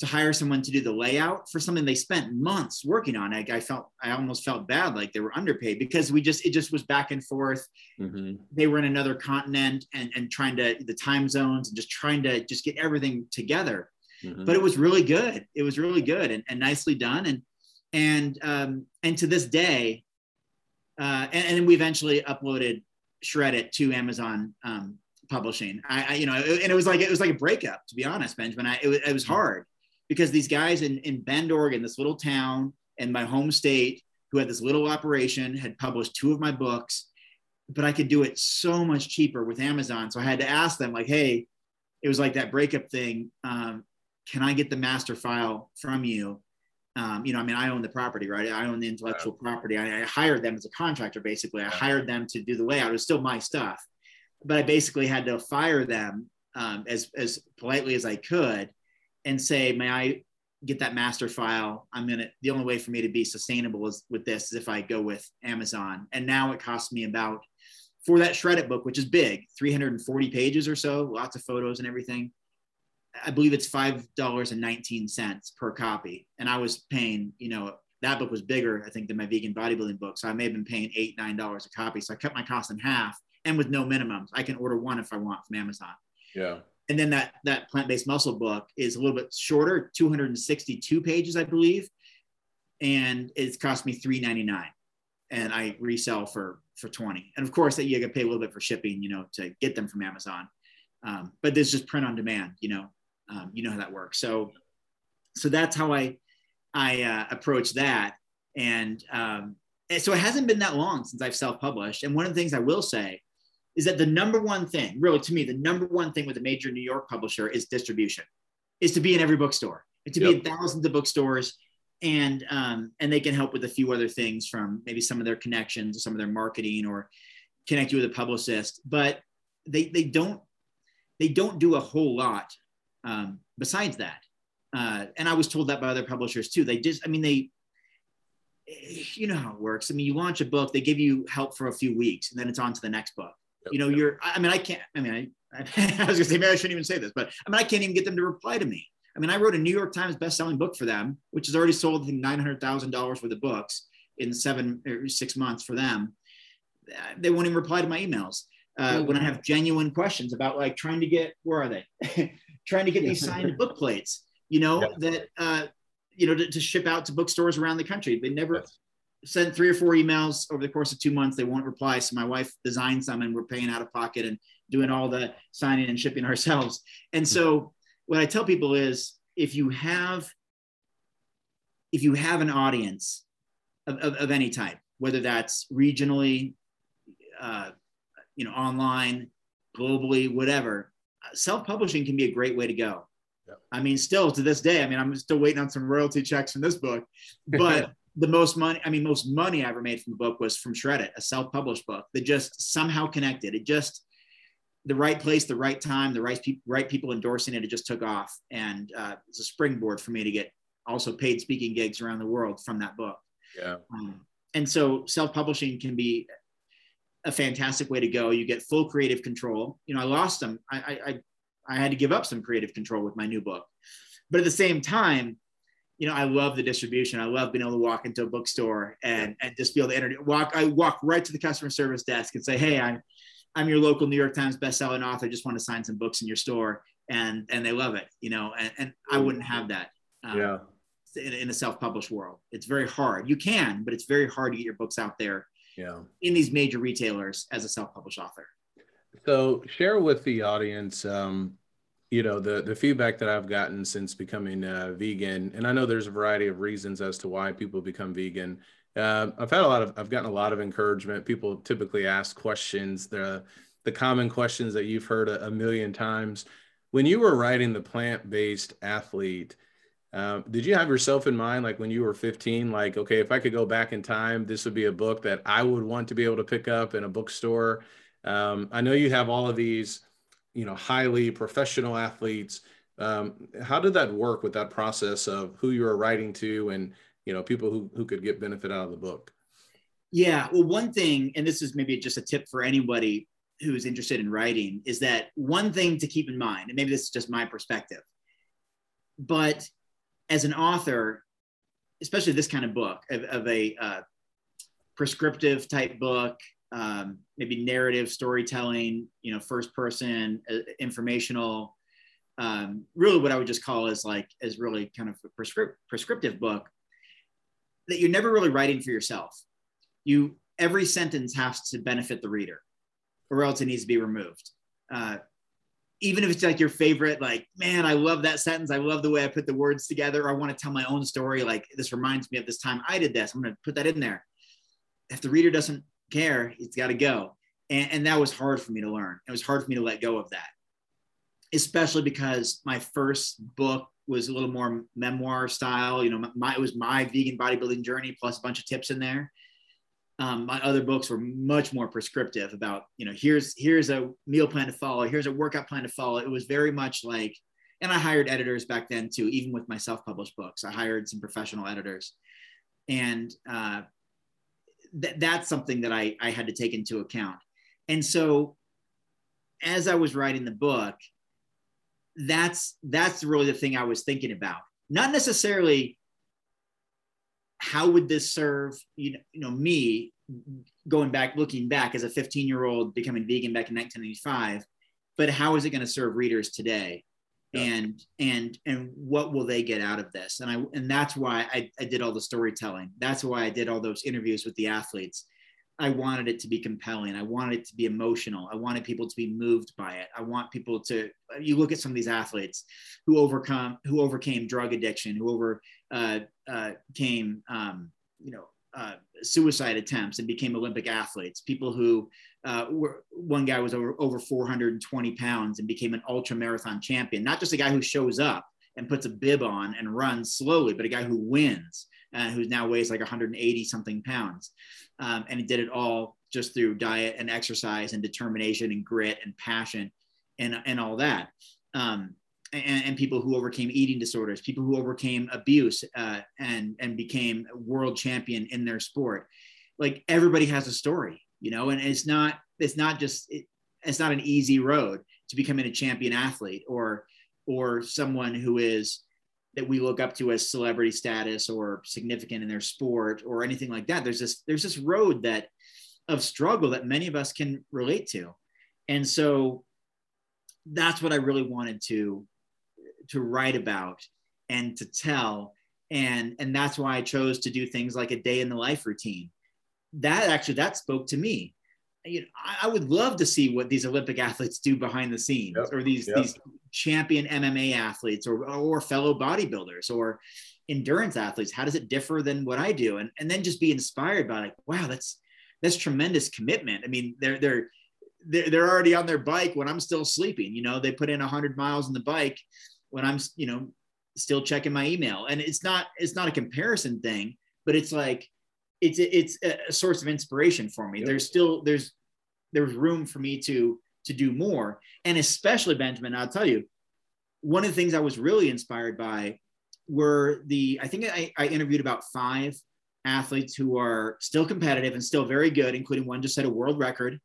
to hire someone to do the layout for something they spent months working on. I, I felt, I almost felt bad, like they were underpaid because we just, it just was back and forth. Mm-hmm. They were in another continent and, and trying to, the time zones and just trying to just get everything together mm-hmm. but it was really good. It was really good and, and nicely done. And and um, and to this day, uh, and, and we eventually uploaded Shred It to Amazon um, Publishing. I, I, you know, and it was like it was like a breakup to be honest, Benjamin. I, it, was, it was mm-hmm. hard because these guys in in Bend, Oregon, this little town in my home state, who had this little operation, had published two of my books, but I could do it so much cheaper with Amazon. So I had to ask them, like, hey, it was like that breakup thing. Um, can I get the master file from you? Um, you know, I mean, I own the property, right? I own the intellectual property. I, I, hired them as a contractor, basically. I hired them to do the layout. It was still my stuff, but I basically had to fire them um, as as politely as I could, and say, "May I get that master file? I'm gonna. The only way for me to be sustainable is with this is if I go with Amazon. And now it costs me about for that Shred It book, which is big, 340 pages or so, lots of photos and everything. I believe it's five dollars and nineteen cents per copy, and I was paying, you know, that book was bigger, I think, than my vegan bodybuilding book, so I may have been paying eight nine dollars a copy. So I cut my cost in half, and with no minimums, I can order one if I want from Amazon. Yeah. And then that that plant based muscle book is a little bit shorter, two hundred and sixty two pages, I believe, and it's cost me three ninety nine, and I resell for for twenty. And of course, that you got to pay a little bit for shipping, you know, to get them from Amazon. Um, but this just print on demand, you know, um, you know how that works. So, so that's how I I uh, approach that. And, um, and so it hasn't been that long since I've self-published. And one of the things I will say is that the number one thing, really to me, the number one thing with a major New York publisher is distribution, is to be in every bookstore, and to yep. be in thousands of bookstores, and um, and they can help with a few other things from maybe some of their connections, some of their marketing, or connect you with a publicist. But they they don't they don't do a whole lot um, besides that. Uh, and I was told that by other publishers too. They just, I mean, they, you know how it works. I mean, you launch a book, they give you help for a few weeks, and then it's on to the next book. You know, you're. I mean, I can't. I mean, I, I, was gonna say maybe I shouldn't even say this, but I mean, I can't even get them to reply to me. I mean, I wrote a New York Times best-selling book for them, which has already sold I think nine hundred thousand dollars worth of books in seven or six months for them. They won't even reply to my emails uh, when I have genuine questions about like trying to get where are they trying to get these signed book plates, you know, yeah. that, uh, you know, to, to, ship out to bookstores around the country. They never, yes. Sent three or four emails over the course of two months. They won't reply. So my wife designed some and we're paying out of pocket and doing all the signing and shipping ourselves. And so what I tell people is if you have if you have an audience of, of, of any type, whether that's regionally, uh, you know, online, globally, whatever, self-publishing can be a great way to go. I mean, still to this day, I mean, I'm still waiting on some royalty checks from this book, but the most money, I mean, most money I ever made from the book was from Shred It, a self-published book that just somehow connected. It just the right place, the right time, the right people, right people endorsing it. It just took off, and uh, it's a springboard for me to get also paid speaking gigs around the world from that book. Yeah. Um, and so self-publishing can be a fantastic way to go. You get full creative control. You know, I lost them. I, I, I had to give up some creative control with my new book, but at the same time, you know, I love the distribution. I love being able to walk into a bookstore and, and just be able to enter, walk. I walk right to the customer service desk and say, "Hey, I'm I'm your local New York Times bestselling author. I just want to sign some books in your store," and and they love it. You know, and, and I wouldn't have that. Um, yeah in, in a self-published world. It's very hard. You can, but it's very hard to get your books out there yeah. in these major retailers as a self-published author. So share with the audience, um, you know, the the feedback that I've gotten since becoming uh, vegan, and I know there's a variety of reasons as to why people become vegan. Uh, I've had a lot of, I've gotten a lot of encouragement. People typically ask questions, the the common questions that you've heard a, a million times. When you were writing the plant based athlete, um, did you have yourself in mind, like when you were 15, like, okay, if I could go back in time, this would be a book that I would want to be able to pick up in a bookstore? Um, I know you have all of these, you know, highly professional athletes. Um, how did that work with that process of who you were writing to and, you know, people who, who could get benefit out of the book? Yeah. Well, one thing, and this is maybe just a tip for anybody who's interested in writing, is that one thing to keep in mind, and maybe this is just my perspective, but as an author, especially this kind of book of, of a uh, prescriptive type book, um, maybe narrative storytelling, you know, first person, uh, informational, um, really what I would just call is like, is really kind of a prescript, prescriptive book that you're never really writing for yourself. You, every sentence has to benefit the reader or else it needs to be removed. Uh, even if it's like your favorite, like, man, I love that sentence. I love the way I put the words together. I want to tell my own story. Like, this reminds me of this time I did this. I'm going to put that in there. If the reader doesn't care, it's got to go. And, and that was hard for me to learn. It was hard for me to let go of that, especially because my first book was a little more memoir style. You know, my, it was my vegan bodybuilding journey plus a bunch of tips in there um, my other books were much more prescriptive about you know here's here's a meal plan to follow here's a workout plan to follow it was very much like and i hired editors back then too even with my self-published books i hired some professional editors and uh, th- that's something that I, I had to take into account. And so as i was writing the book that's that's really the thing i was thinking about. Not necessarily how would this serve you know, you know me going back looking back as a 15 year old becoming vegan back in 1995 but how is it going to serve readers today and and and what will they get out of this? And i and that's why I, I did all the storytelling. That's why i did all those interviews with the athletes. I wanted it to be compelling. I wanted it to be emotional. I wanted people to be moved by it. I want people to you look at some of these athletes who overcome who overcame drug addiction who over uh, uh, came, um, you know, uh, suicide attempts and became Olympic athletes. People who uh, were one guy was over, over 420 pounds and became an ultra marathon champion. Not just a guy who shows up and puts a bib on and runs slowly, but a guy who wins and who now weighs like 180 something pounds. Um, and he did it all just through diet and exercise and determination and grit and passion and, and all that. Um, and, and, people who overcame eating disorders, people who overcame abuse uh, and and became world champion in their sport. Like everybody has a story, you know, and it's not it's not just it, it's not an easy road to becoming a champion athlete or or someone who is that we look up to as celebrity status or significant in their sport or anything like that. There's this there's this road that of struggle that many of us can relate to, and so that's what I really wanted to to write about and to tell. And and that's why i chose to do things like a day in the life routine. That actually that spoke to me. You know, I, I would love to see what these olympic athletes do behind the scenes Yep. or these Yep. these champion mma athletes or or fellow bodybuilders or endurance athletes. How does it differ than what i do? And and then just be inspired by like wow that's that's tremendous commitment. I mean they're they're they're, they're already on their bike when i'm still sleeping. You know they put in 100 miles on the bike when i'm you know still checking my email. And it's not it's not a comparison thing but it's like it's it's a source of inspiration for me. Yep. there's still there's there's room for me to to do more. And especially benjamin i'll tell you one of the things i was really inspired by were the i think i, I interviewed about five athletes who are still competitive and still very good including one just set a world record.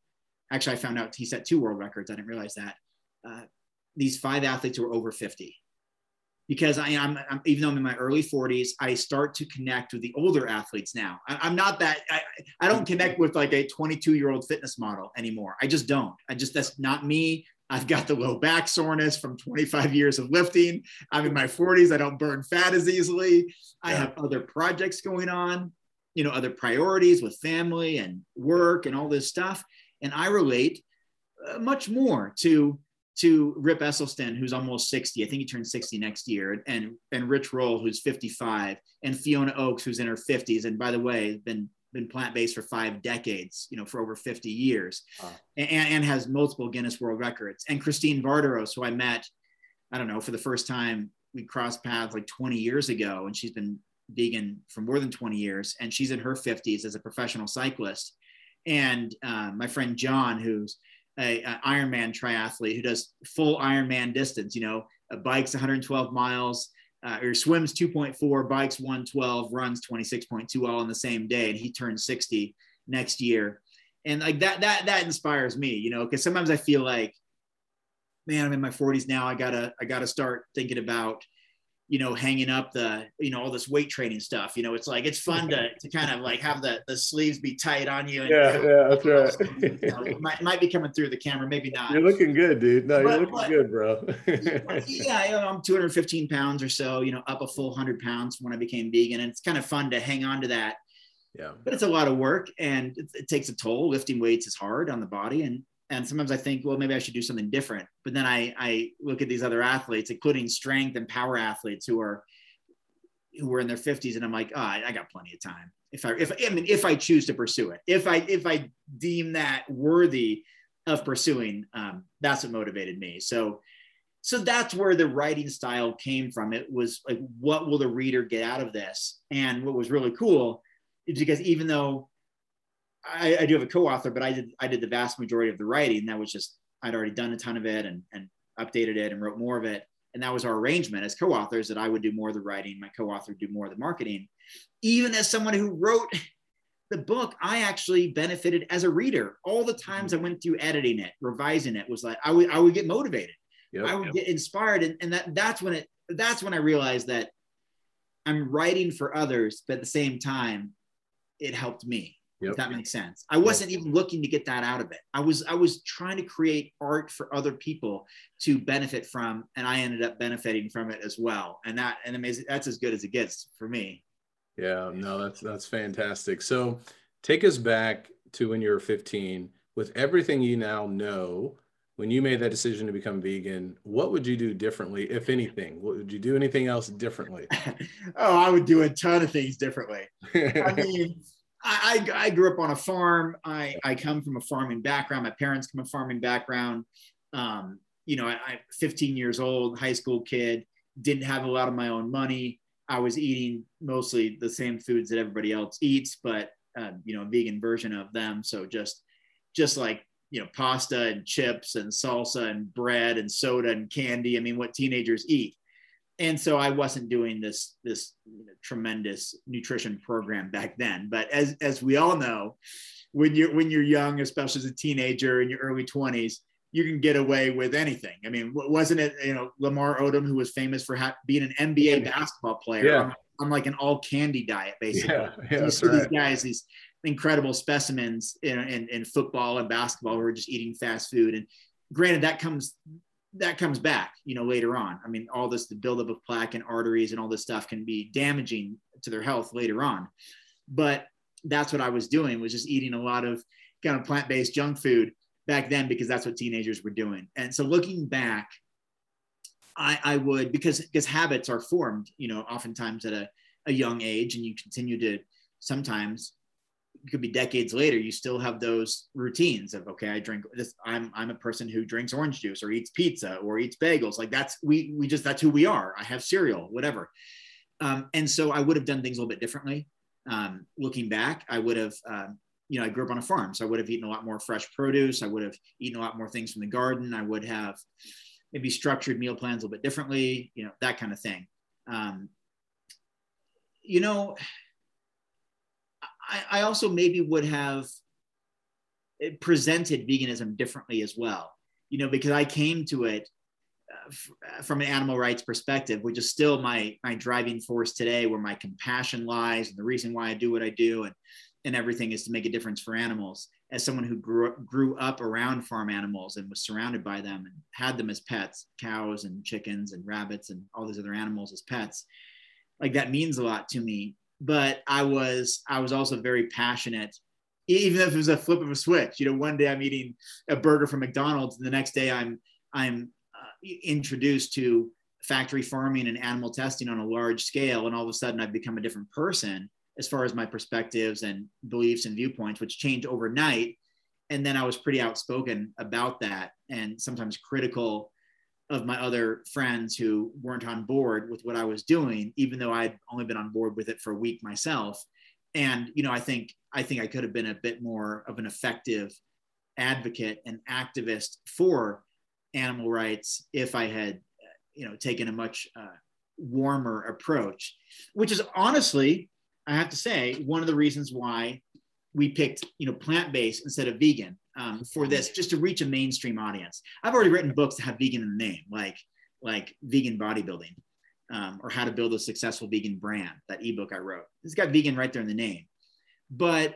Actually i found out he set two world records. I didn't realize that. Uh, these five athletes who are over 50 because I, am I'm, even though I'm in my early 40s, I start to connect with the older athletes now. I, am not that I, I don't connect with like a 22 year old fitness model anymore. I just don't. I just that's not me. I've got the low back soreness from 25 years of lifting. I'm in my 40s. I don't burn fat as easily. I Yeah. have other projects going on, you know, other priorities with family and work and all this stuff. And I relate uh, much more to to Rip Esselstyn, who's almost 60. I think he turns 60 next year, and and Rich Roll, who's 55, and Fiona Oakes, who's in her 50s. And by the way, been been plant-based for five decades, you know, for over 50 years, Wow. and, and has multiple Guinness World Records. And Christine Vardaros, who I met, I don't know, for the first time, we crossed paths like 20 years ago, and she's been vegan for more than 20 years, and she's in her 50s as a professional cyclist. And uh, my friend John, who's a, a Ironman triathlete who does full Ironman distance, you know, bikes 112 miles, uh, or swims 2.4, bikes 112, runs 26.2 all on the same day, and he turns 60 next year. And like that, that, that inspires me, you know, because sometimes I feel like, man, I'm in my 40s now. I gotta, I gotta start thinking about, you know, hanging up the, you know, all this weight training stuff. You know, it's like it's fun to, to kind of like have the the sleeves be tight on you. And, Yeah, yeah, that's right. you know, it might, might be coming through the camera, maybe not. You're looking good, dude. No, you're looking but- good, bro. yeah, you know, I'm 215 pounds or so, you know, up a full 100 pounds when I became vegan. And it's kind of fun to hang on to that. yeah. But it's a lot of work and it, it takes a toll. Lifting weights is hard on the body. And and sometimes I think, well, maybe I should do something different. But then I, I look at these other athletes, including strength and power athletes who are who were in their 50s, and I'm like, oh, I, I got plenty of time. If I if I mean if I choose to pursue it, if I if I deem that worthy of pursuing, um, that's what motivated me. So so that's where the writing style came from. It was like, what will the reader get out of this? And what was really cool is because even though I, I do have a co-author, but I did I did the vast majority of the writing. That was just I'd already done a ton of it and and updated it and wrote more of it. And that was our arrangement as co-authors that I would do more of the writing, my co-author would do more of the marketing. Even as someone who wrote the book, I actually benefited as a reader. All the mm-hmm. times I went through editing it, revising it, was like I would I would get motivated. Yep. I would get inspired, and, and that that's when it that's when I realized that I'm writing for others, but at the same time, it helped me. Yep. If that makes sense. I wasn't even looking to get that out of it. I was I was trying to create art for other people to benefit from, and I ended up benefiting from it as well. And that and amazing. That's as good as it gets for me. Yeah, no, that's that's fantastic. So take us back to when you were 15 with everything you now know. When you made that decision to become vegan, what would you do differently, if anything? Would you do anything else differently? oh, I would do a ton of things differently. I mean, I, I, grew up on a farm. I, I come from a farming background. My parents come from a farming background. Um, you know, I, I 15 years old, high school kid, didn't have a lot of my own money. I was eating mostly the same foods that everybody else eats, but uh, you know, a vegan version of them. So just, just like you know, pasta and chips and salsa and bread and soda and candy. I mean, what teenagers eat and so I wasn't doing this this you know, tremendous nutrition program back then. But as as we all know, when you're when you're young, especially as a teenager in your early 20s, you can get away with anything. I mean, wasn't it you know Lamar Odom who was famous for ha- being an NBA basketball player Yeah. on, on like an all candy diet, basically. yeah, yeah, you see these guys, these incredible specimens in, in, in football and basketball who are just eating fast food. And granted, that comes that comes back, you know, later on. I mean, all this, the buildup of plaque and arteries and all this stuff can be damaging to their health later on. But that's what I was doing was just eating a lot of kind of plant-based junk food back then because that's what teenagers were doing. And so looking back, I, I would because because habits are formed, you know, oftentimes at a, a young age, and you continue to sometimes it could be decades later, you still have those routines of okay, I drink this. I'm I'm a person who drinks orange juice or eats pizza or eats bagels. Like that's we we just that's who we are. I have cereal, whatever. Um, and so I would have done things a little bit differently. Um, looking back, I would have um, you know, I grew up on a farm, so I would have eaten a lot more fresh produce. I would have eaten a lot more things from the garden. I would have maybe structured meal plans a little bit differently, you know, that kind of thing. Um, you know, I, I also maybe would have presented veganism differently as well, you know, because I came to it uh, f- from an animal rights perspective, which is still my my driving force today, where my compassion lies, and the reason why I do what I do, and and everything is to make a difference for animals. As someone who grew up, grew up around farm animals and was surrounded by them and had them as pets, cows and chickens and rabbits and all these other animals as pets, like that means a lot to me. But I was I was also very passionate, even if it was a flip of a switch. You know, one day I'm eating a burger from McDonald's, and the next day I'm I'm uh, introduced to factory farming and animal testing on a large scale, and all of a sudden I've become a different person as far as my perspectives and beliefs and viewpoints, which change overnight. And then I was pretty outspoken about that and sometimes critical of my other friends who weren't on board with what I was doing, even though I'd only been on board with it for a week myself. And, you know, I think I think I could have been a bit more of an effective advocate and activist for animal rights if I had, you know, taken a much uh, warmer approach, which is honestly I have to say, one of the reasons why we picked, you know, plant-based instead of vegan um, for this, just to reach a mainstream audience. I've already written books that have vegan in the name, like like vegan bodybuilding, um, or how to build a successful vegan brand. That ebook I wrote, it's got vegan right there in the name. But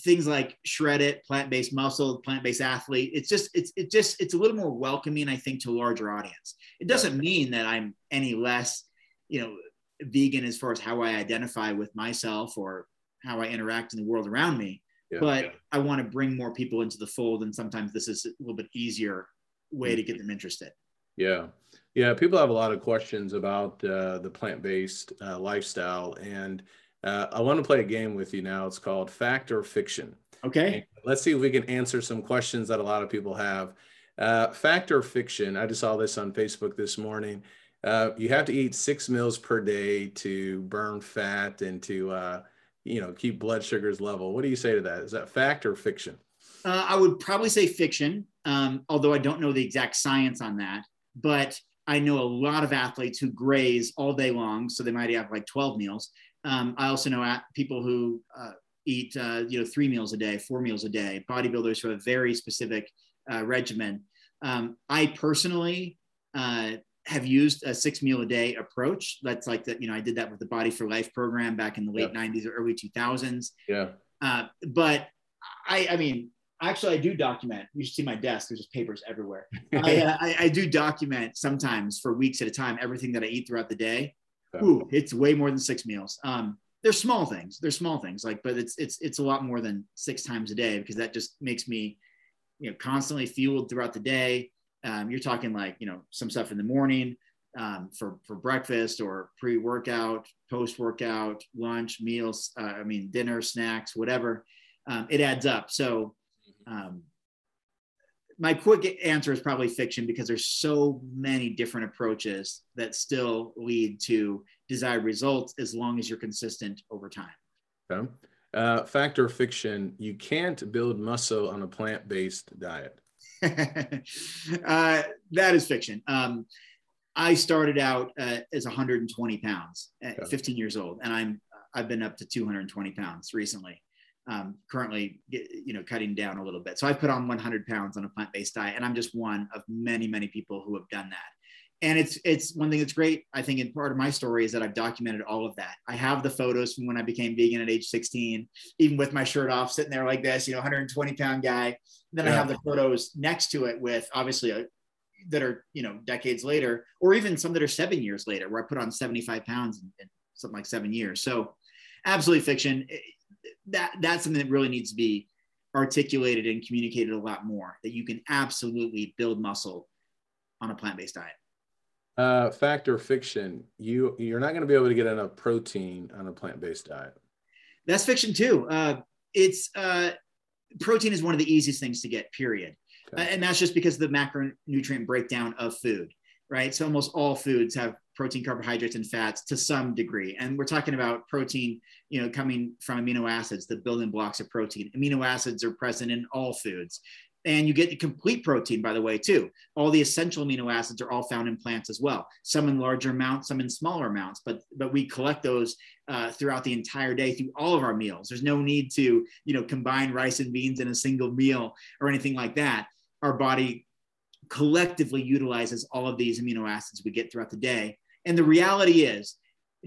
things like shred it, plant-based muscle, plant-based athlete, it's just it's it just it's a little more welcoming, I think, to a larger audience. It doesn't mean that I'm any less, you know, vegan as far as how I identify with myself or how I interact in the world around me. Yeah, but yeah. I want to bring more people into the fold, and sometimes this is a little bit easier way to get them interested. Yeah, yeah. People have a lot of questions about uh, the plant-based uh, lifestyle, and uh, I want to play a game with you now. It's called Fact or Fiction. Okay. And let's see if we can answer some questions that a lot of people have. Uh, fact or fiction? I just saw this on Facebook this morning. Uh, you have to eat six meals per day to burn fat and to uh, you know keep blood sugars level. What do you say to that? Is that fact or fiction? Uh, I would probably say fiction, um, although I don't know the exact science on that. But I know a lot of athletes who graze all day long, so they might have like 12 meals. Um, I also know people who uh, eat uh, you know three meals a day, four meals a day. Bodybuilders who have very specific uh, regimen. Um, I personally uh, have used a six meal a day approach. That's like that, you know, I did that with the Body for Life program back in the late yeah. 90s or early 2000s. Yeah. Uh, but I, I mean, actually, I do document. You should see my desk. There's just papers everywhere. I, uh, I, I, do document sometimes for weeks at a time everything that I eat throughout the day. Yeah. Ooh, it's way more than six meals. Um, they're small things. They're small things, like, but it's it's it's a lot more than six times a day because that just makes me, you know, constantly fueled throughout the day. Um, you're talking like you know some stuff in the morning um, for for breakfast or pre-workout, post-workout, lunch, meals. Uh, I mean dinner, snacks, whatever. Um, it adds up. So um, my quick answer is probably fiction because there's so many different approaches that still lead to desired results as long as you're consistent over time. Okay. Uh, fact or fiction, you can't build muscle on a plant-based diet. uh, that is fiction. Um, I started out uh, as 120 pounds at okay. 15 years old, and I'm I've been up to 220 pounds recently. Um, currently, you know, cutting down a little bit. So I put on 100 pounds on a plant-based diet, and I'm just one of many, many people who have done that and it's it's one thing that's great i think in part of my story is that i've documented all of that i have the photos from when i became vegan at age 16 even with my shirt off sitting there like this you know 120 pound guy then yeah. i have the photos next to it with obviously a that are you know decades later, or even some that are seven years later, where I put on 75 pounds in, in something like seven years. So, absolutely fiction. Eh, that that's something that really needs to be articulated and communicated a lot more. That you can absolutely build muscle on a plant-based diet. Uh, fact or fiction? You you're not going to be able to get enough protein on a plant-based diet. That's fiction too. Uh, it's uh, protein is one of the easiest things to get. Period. Okay. And that's just because of the macronutrient breakdown of food, right? So almost all foods have protein, carbohydrates, and fats to some degree. And we're talking about protein, you know, coming from amino acids, the building blocks of protein. Amino acids are present in all foods. And you get complete protein, by the way, too. All the essential amino acids are all found in plants as well. Some in larger amounts, some in smaller amounts. But but we collect those uh, throughout the entire day through all of our meals. There's no need to you know combine rice and beans in a single meal or anything like that. Our body collectively utilizes all of these amino acids we get throughout the day. And the reality is,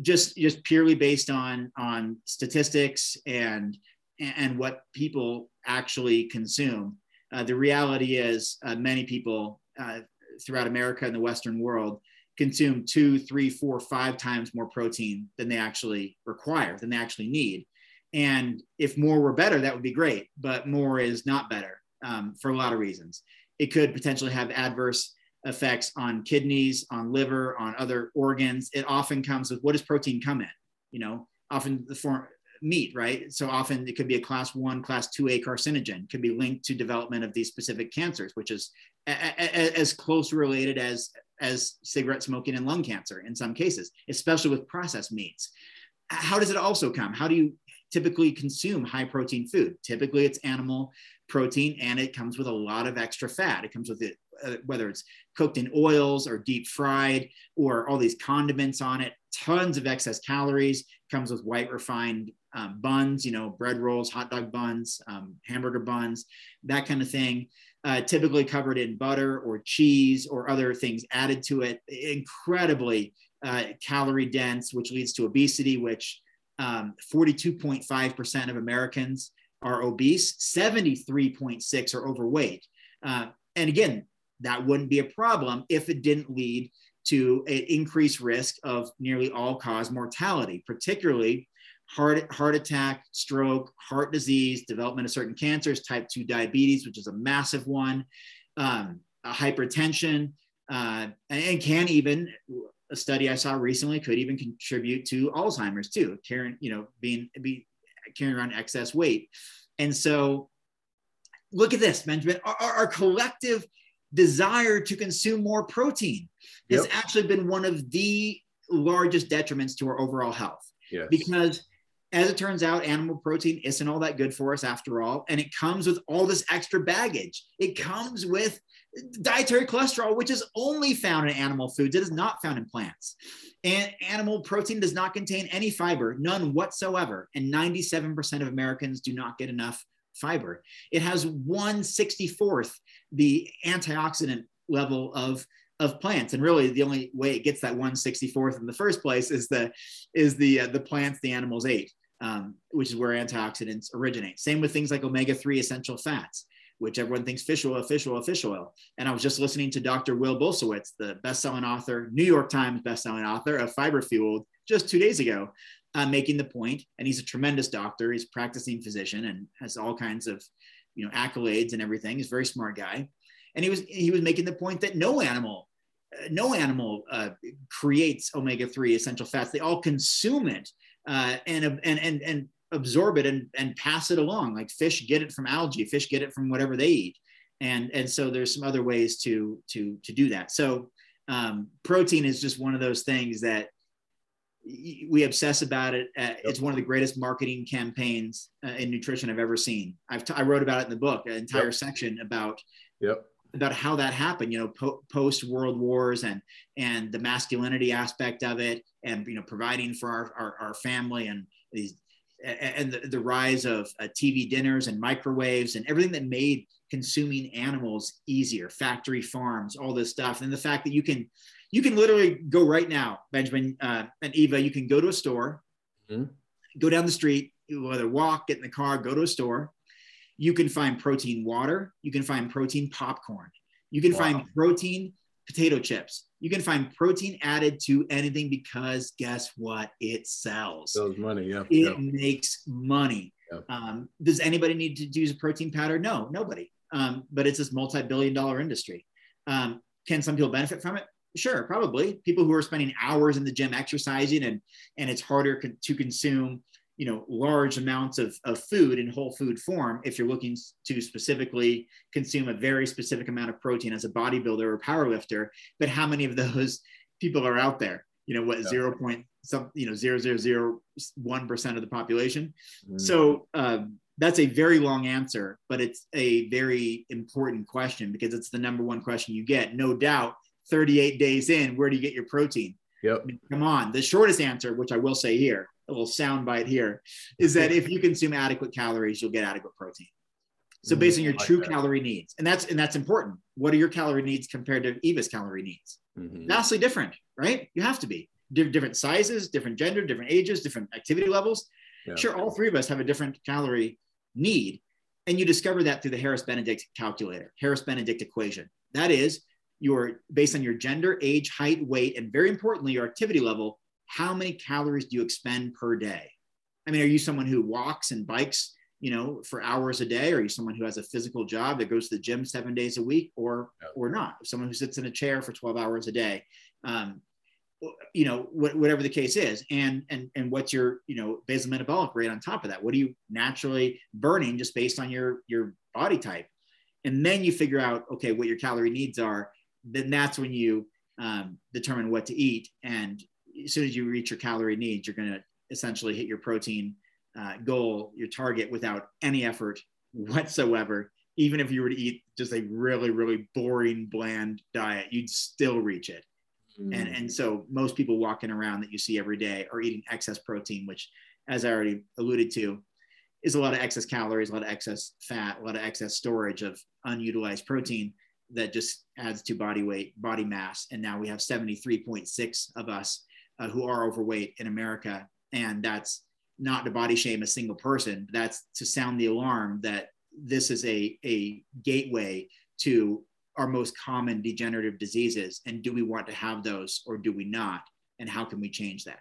just just purely based on on statistics and and what people actually consume uh, the reality is, uh, many people uh, throughout America and the Western world consume two, three, four, five times more protein than they actually require, than they actually need. And if more were better, that would be great. But more is not better um, for a lot of reasons. It could potentially have adverse effects on kidneys, on liver, on other organs. It often comes with what does protein come in? You know, often the form meat, right? So often it could be a class one, class 2A carcinogen, could be linked to development of these specific cancers, which is a, a, as close related as, as cigarette smoking and lung cancer in some cases, especially with processed meats. How does it also come? How do you typically consume high protein food? Typically it's animal protein and it comes with a lot of extra fat. It comes with it, uh, whether it's cooked in oils or deep fried or all these condiments on it, tons of excess calories, comes with white refined um, buns, you know, bread rolls, hot dog buns, um, hamburger buns, that kind of thing. Uh, typically covered in butter or cheese or other things added to it. Incredibly uh, calorie dense, which leads to obesity, which 42.5% um, of Americans are obese, 73.6 are overweight. Uh, and again, that wouldn't be a problem if it didn't lead to an increased risk of nearly all cause mortality, particularly heart, heart attack, stroke, heart disease, development of certain cancers, type 2 diabetes, which is a massive one, um, hypertension, uh, and can even, a study I saw recently could even contribute to Alzheimer's too, carrying, you know, being, be, carrying around excess weight. And so look at this, Benjamin, our, our collective desire to consume more protein yep. has actually been one of the largest detriments to our overall health. Yes. Because as it turns out, animal protein isn't all that good for us after all. And it comes with all this extra baggage. It comes with dietary cholesterol, which is only found in animal foods. It is not found in plants. And animal protein does not contain any fiber, none whatsoever. And 97% of Americans do not get enough fiber. It has 164th the antioxidant level of of plants. And really the only way it gets that 164th in the first place is the is the uh, the plants the animals ate um, which is where antioxidants originate. Same with things like omega-3 essential fats which everyone thinks fish oil fish oil fish oil. And i was just listening to dr will bulsiewicz the best-selling author new york times best-selling author of fiber fueled just two days ago uh, making the point and he's a tremendous doctor he's practicing physician and has all kinds of you know accolades and everything. He's a very smart guy. And he was he was making the point that no animal uh, no animal uh, creates omega-3 essential fats. They all consume it uh, and, and and and absorb it and, and pass it along. Like fish get it from algae fish get it from whatever they eat. And and so there's some other ways to to to do that. So um, protein is just one of those things that we obsess about it. Uh, it's one of the greatest marketing campaigns uh, in nutrition I've ever seen. I've t- I wrote about it in the book, an entire yep. section about yep about how that happened, you know, po- post World Wars and and the masculinity aspect of it, and you know, providing for our our, our family and these and the, the rise of uh, TV dinners and microwaves and everything that made consuming animals easier, factory farms, all this stuff, and the fact that you can you can literally go right now, Benjamin uh, and Eva, you can go to a store, mm-hmm. go down the street, whether walk, get in the car, go to a store, you can find protein water. You can find protein popcorn. You can wow. find protein potato chips. You can find protein added to anything because guess what? It sells. Sells money. Yeah. It yeah. makes money. Yeah. Um, does anybody need to use a protein powder? No, nobody. Um, but it's this multi-billion dollar industry. Um, can some people benefit from it? Sure, probably. People who are spending hours in the gym exercising and and it's harder con- to consume you know large amounts of, of food in whole food form if you're looking to specifically consume a very specific amount of protein as a bodybuilder or power lifter but how many of those people are out there you know what yeah. 0. Point some you know 0.001% of the population mm. so um, that's a very long answer but it's a very important question because it's the number one question you get no doubt 38 days in where do you get your protein Yep. I mean, come on. The shortest answer, which I will say here, a little sound bite here is that if you consume adequate calories, you'll get adequate protein. So mm, based on your like true that. calorie needs, and that's and that's important. What are your calorie needs compared to Eva's calorie needs? Mm-hmm. Vastly different, right? You have to be D- different sizes, different gender, different ages, different activity levels. Yeah. Sure, all three of us have a different calorie need, and you discover that through the Harris Benedict calculator, Harris Benedict equation. That is your based on your gender, age, height, weight, and very importantly, your activity level how many calories do you expend per day? I mean, are you someone who walks and bikes, you know, for hours a day? Or are you someone who has a physical job that goes to the gym seven days a week or, or not? Someone who sits in a chair for 12 hours a day? Um, you know, wh- whatever the case is, and and and what's your you know basal metabolic rate on top of that? What are you naturally burning just based on your your body type? And then you figure out okay what your calorie needs are. Then that's when you um, determine what to eat. And as soon as you reach your calorie needs, you're going to essentially hit your protein uh, goal, your target without any effort whatsoever. Even if you were to eat just a really, really boring, bland diet, you'd still reach it. Mm. And, and so most people walking around that you see every day are eating excess protein, which, as I already alluded to, is a lot of excess calories, a lot of excess fat, a lot of excess storage of unutilized protein that just adds to body weight, body mass. And now we have 73.6 of us uh, who are overweight in America. And that's not to body shame a single person, that's to sound the alarm that this is a, a gateway to our most common degenerative diseases. And do we want to have those or do we not? And how can we change that?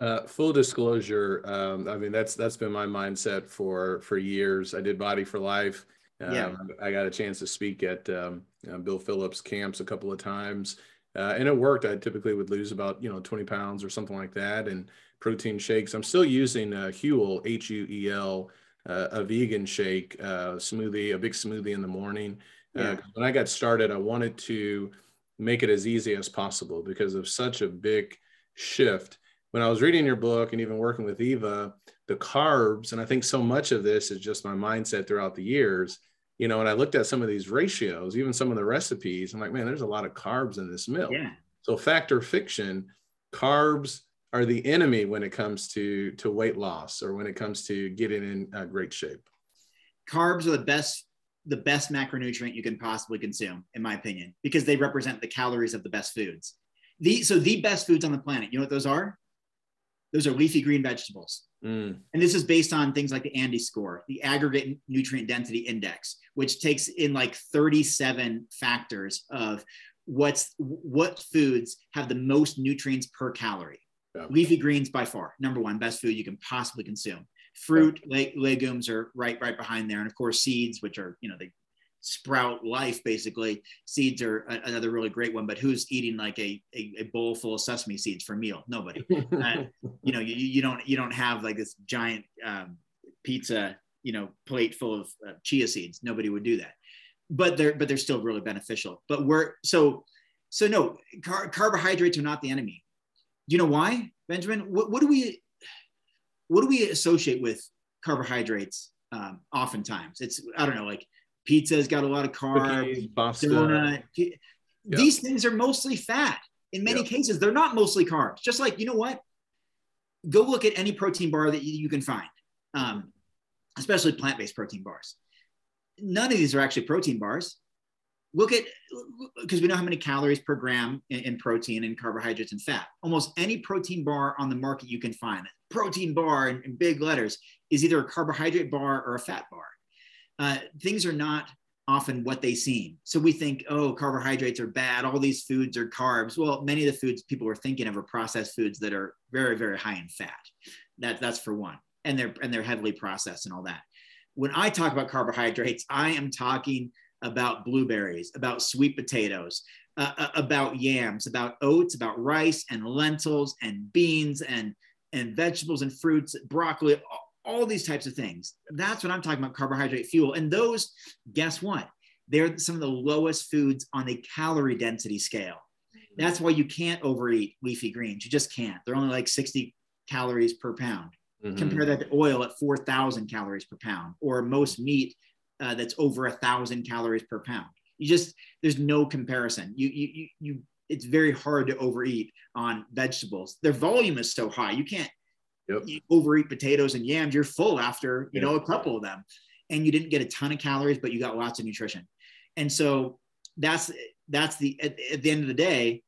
Uh, full disclosure, um, I mean that's that's been my mindset for for years. I did Body for Life. Um, yeah. I got a chance to speak at um, Bill Phillips camps a couple of times, uh, and it worked. I typically would lose about you know 20 pounds or something like that. And protein shakes. I'm still using uh, Huel H U E L, uh, a vegan shake uh, smoothie, a big smoothie in the morning. Uh, yeah. when I got started, I wanted to make it as easy as possible because of such a big shift. When I was reading your book and even working with Eva, the carbs, and I think so much of this is just my mindset throughout the years you know, and I looked at some of these ratios, even some of the recipes. I'm like, man, there's a lot of carbs in this meal Yeah. So fact or fiction, carbs are the enemy when it comes to to weight loss or when it comes to getting in uh, great shape. Carbs are the best the best macronutrient you can possibly consume, in my opinion, because they represent the calories of the best foods. The so the best foods on the planet. You know what those are? Those are leafy green vegetables. Mm. And this is based on things like the ANDI score, the aggregate nutrient density index, which takes in like 37 factors of what's what foods have the most nutrients per calorie. Yeah. Leafy greens by far, number one, best food you can possibly consume. Fruit, yeah. le- legumes are right right behind there, and of course seeds, which are you know they sprout life basically. Seeds are another really great one but who's eating like a, a, a bowl full of sesame seeds for a meal? Nobody. Uh, you know you, you don't you don't have like this giant um, pizza you know plate full of uh, chia seeds. Nobody would do that. But they're but they're still really beneficial. But we're so so no car- carbohydrates are not the enemy. You know why benjamin? What, what do we what do we associate with carbohydrates um, oftentimes? It's i don't know like Pizza's got a lot of carbs. Donut. Yep. These things are mostly fat. In many yep. cases, they're not mostly carbs. Just like you know what? Go look at any protein bar that you, can find, um, especially plant-based protein bars. None of these are actually protein bars. Look at because we know how many calories per gram in, in protein and carbohydrates and fat. Almost any protein bar on the market you can find, protein bar in, in big letters, is either a carbohydrate bar or a fat bar uh, things are not often what they seem. So we think, oh, carbohydrates are bad. All these foods are carbs. Well, many of the foods people are thinking of are processed foods that are very, very high in fat. That, that's for one. And they're and they're heavily processed and all that. When I talk about carbohydrates, I am talking about blueberries, about sweet potatoes, uh, uh about yams, about oats, about rice and lentils and beans and and vegetables and fruits, broccoli, all these types of things. That's what I'm talking about carbohydrate fuel. And those, guess what? They're some of the lowest foods on the calorie density scale. That's why you can't overeat leafy greens. You just can't. They're only like 60 calories per pound. Mm-hmm. Compare that to oil at 4,000 calories per pound, or most meat uh, that's over a thousand calories per pound. You just there's no comparison. You you you it's very hard to overeat on vegetables. Their volume is so high. You can't Yep. You overeat potatoes and yams, you're full after you know a couple of them, and you didn't get a ton of calories, but you got lots of nutrition. And so that's that's the at, at the end of the day,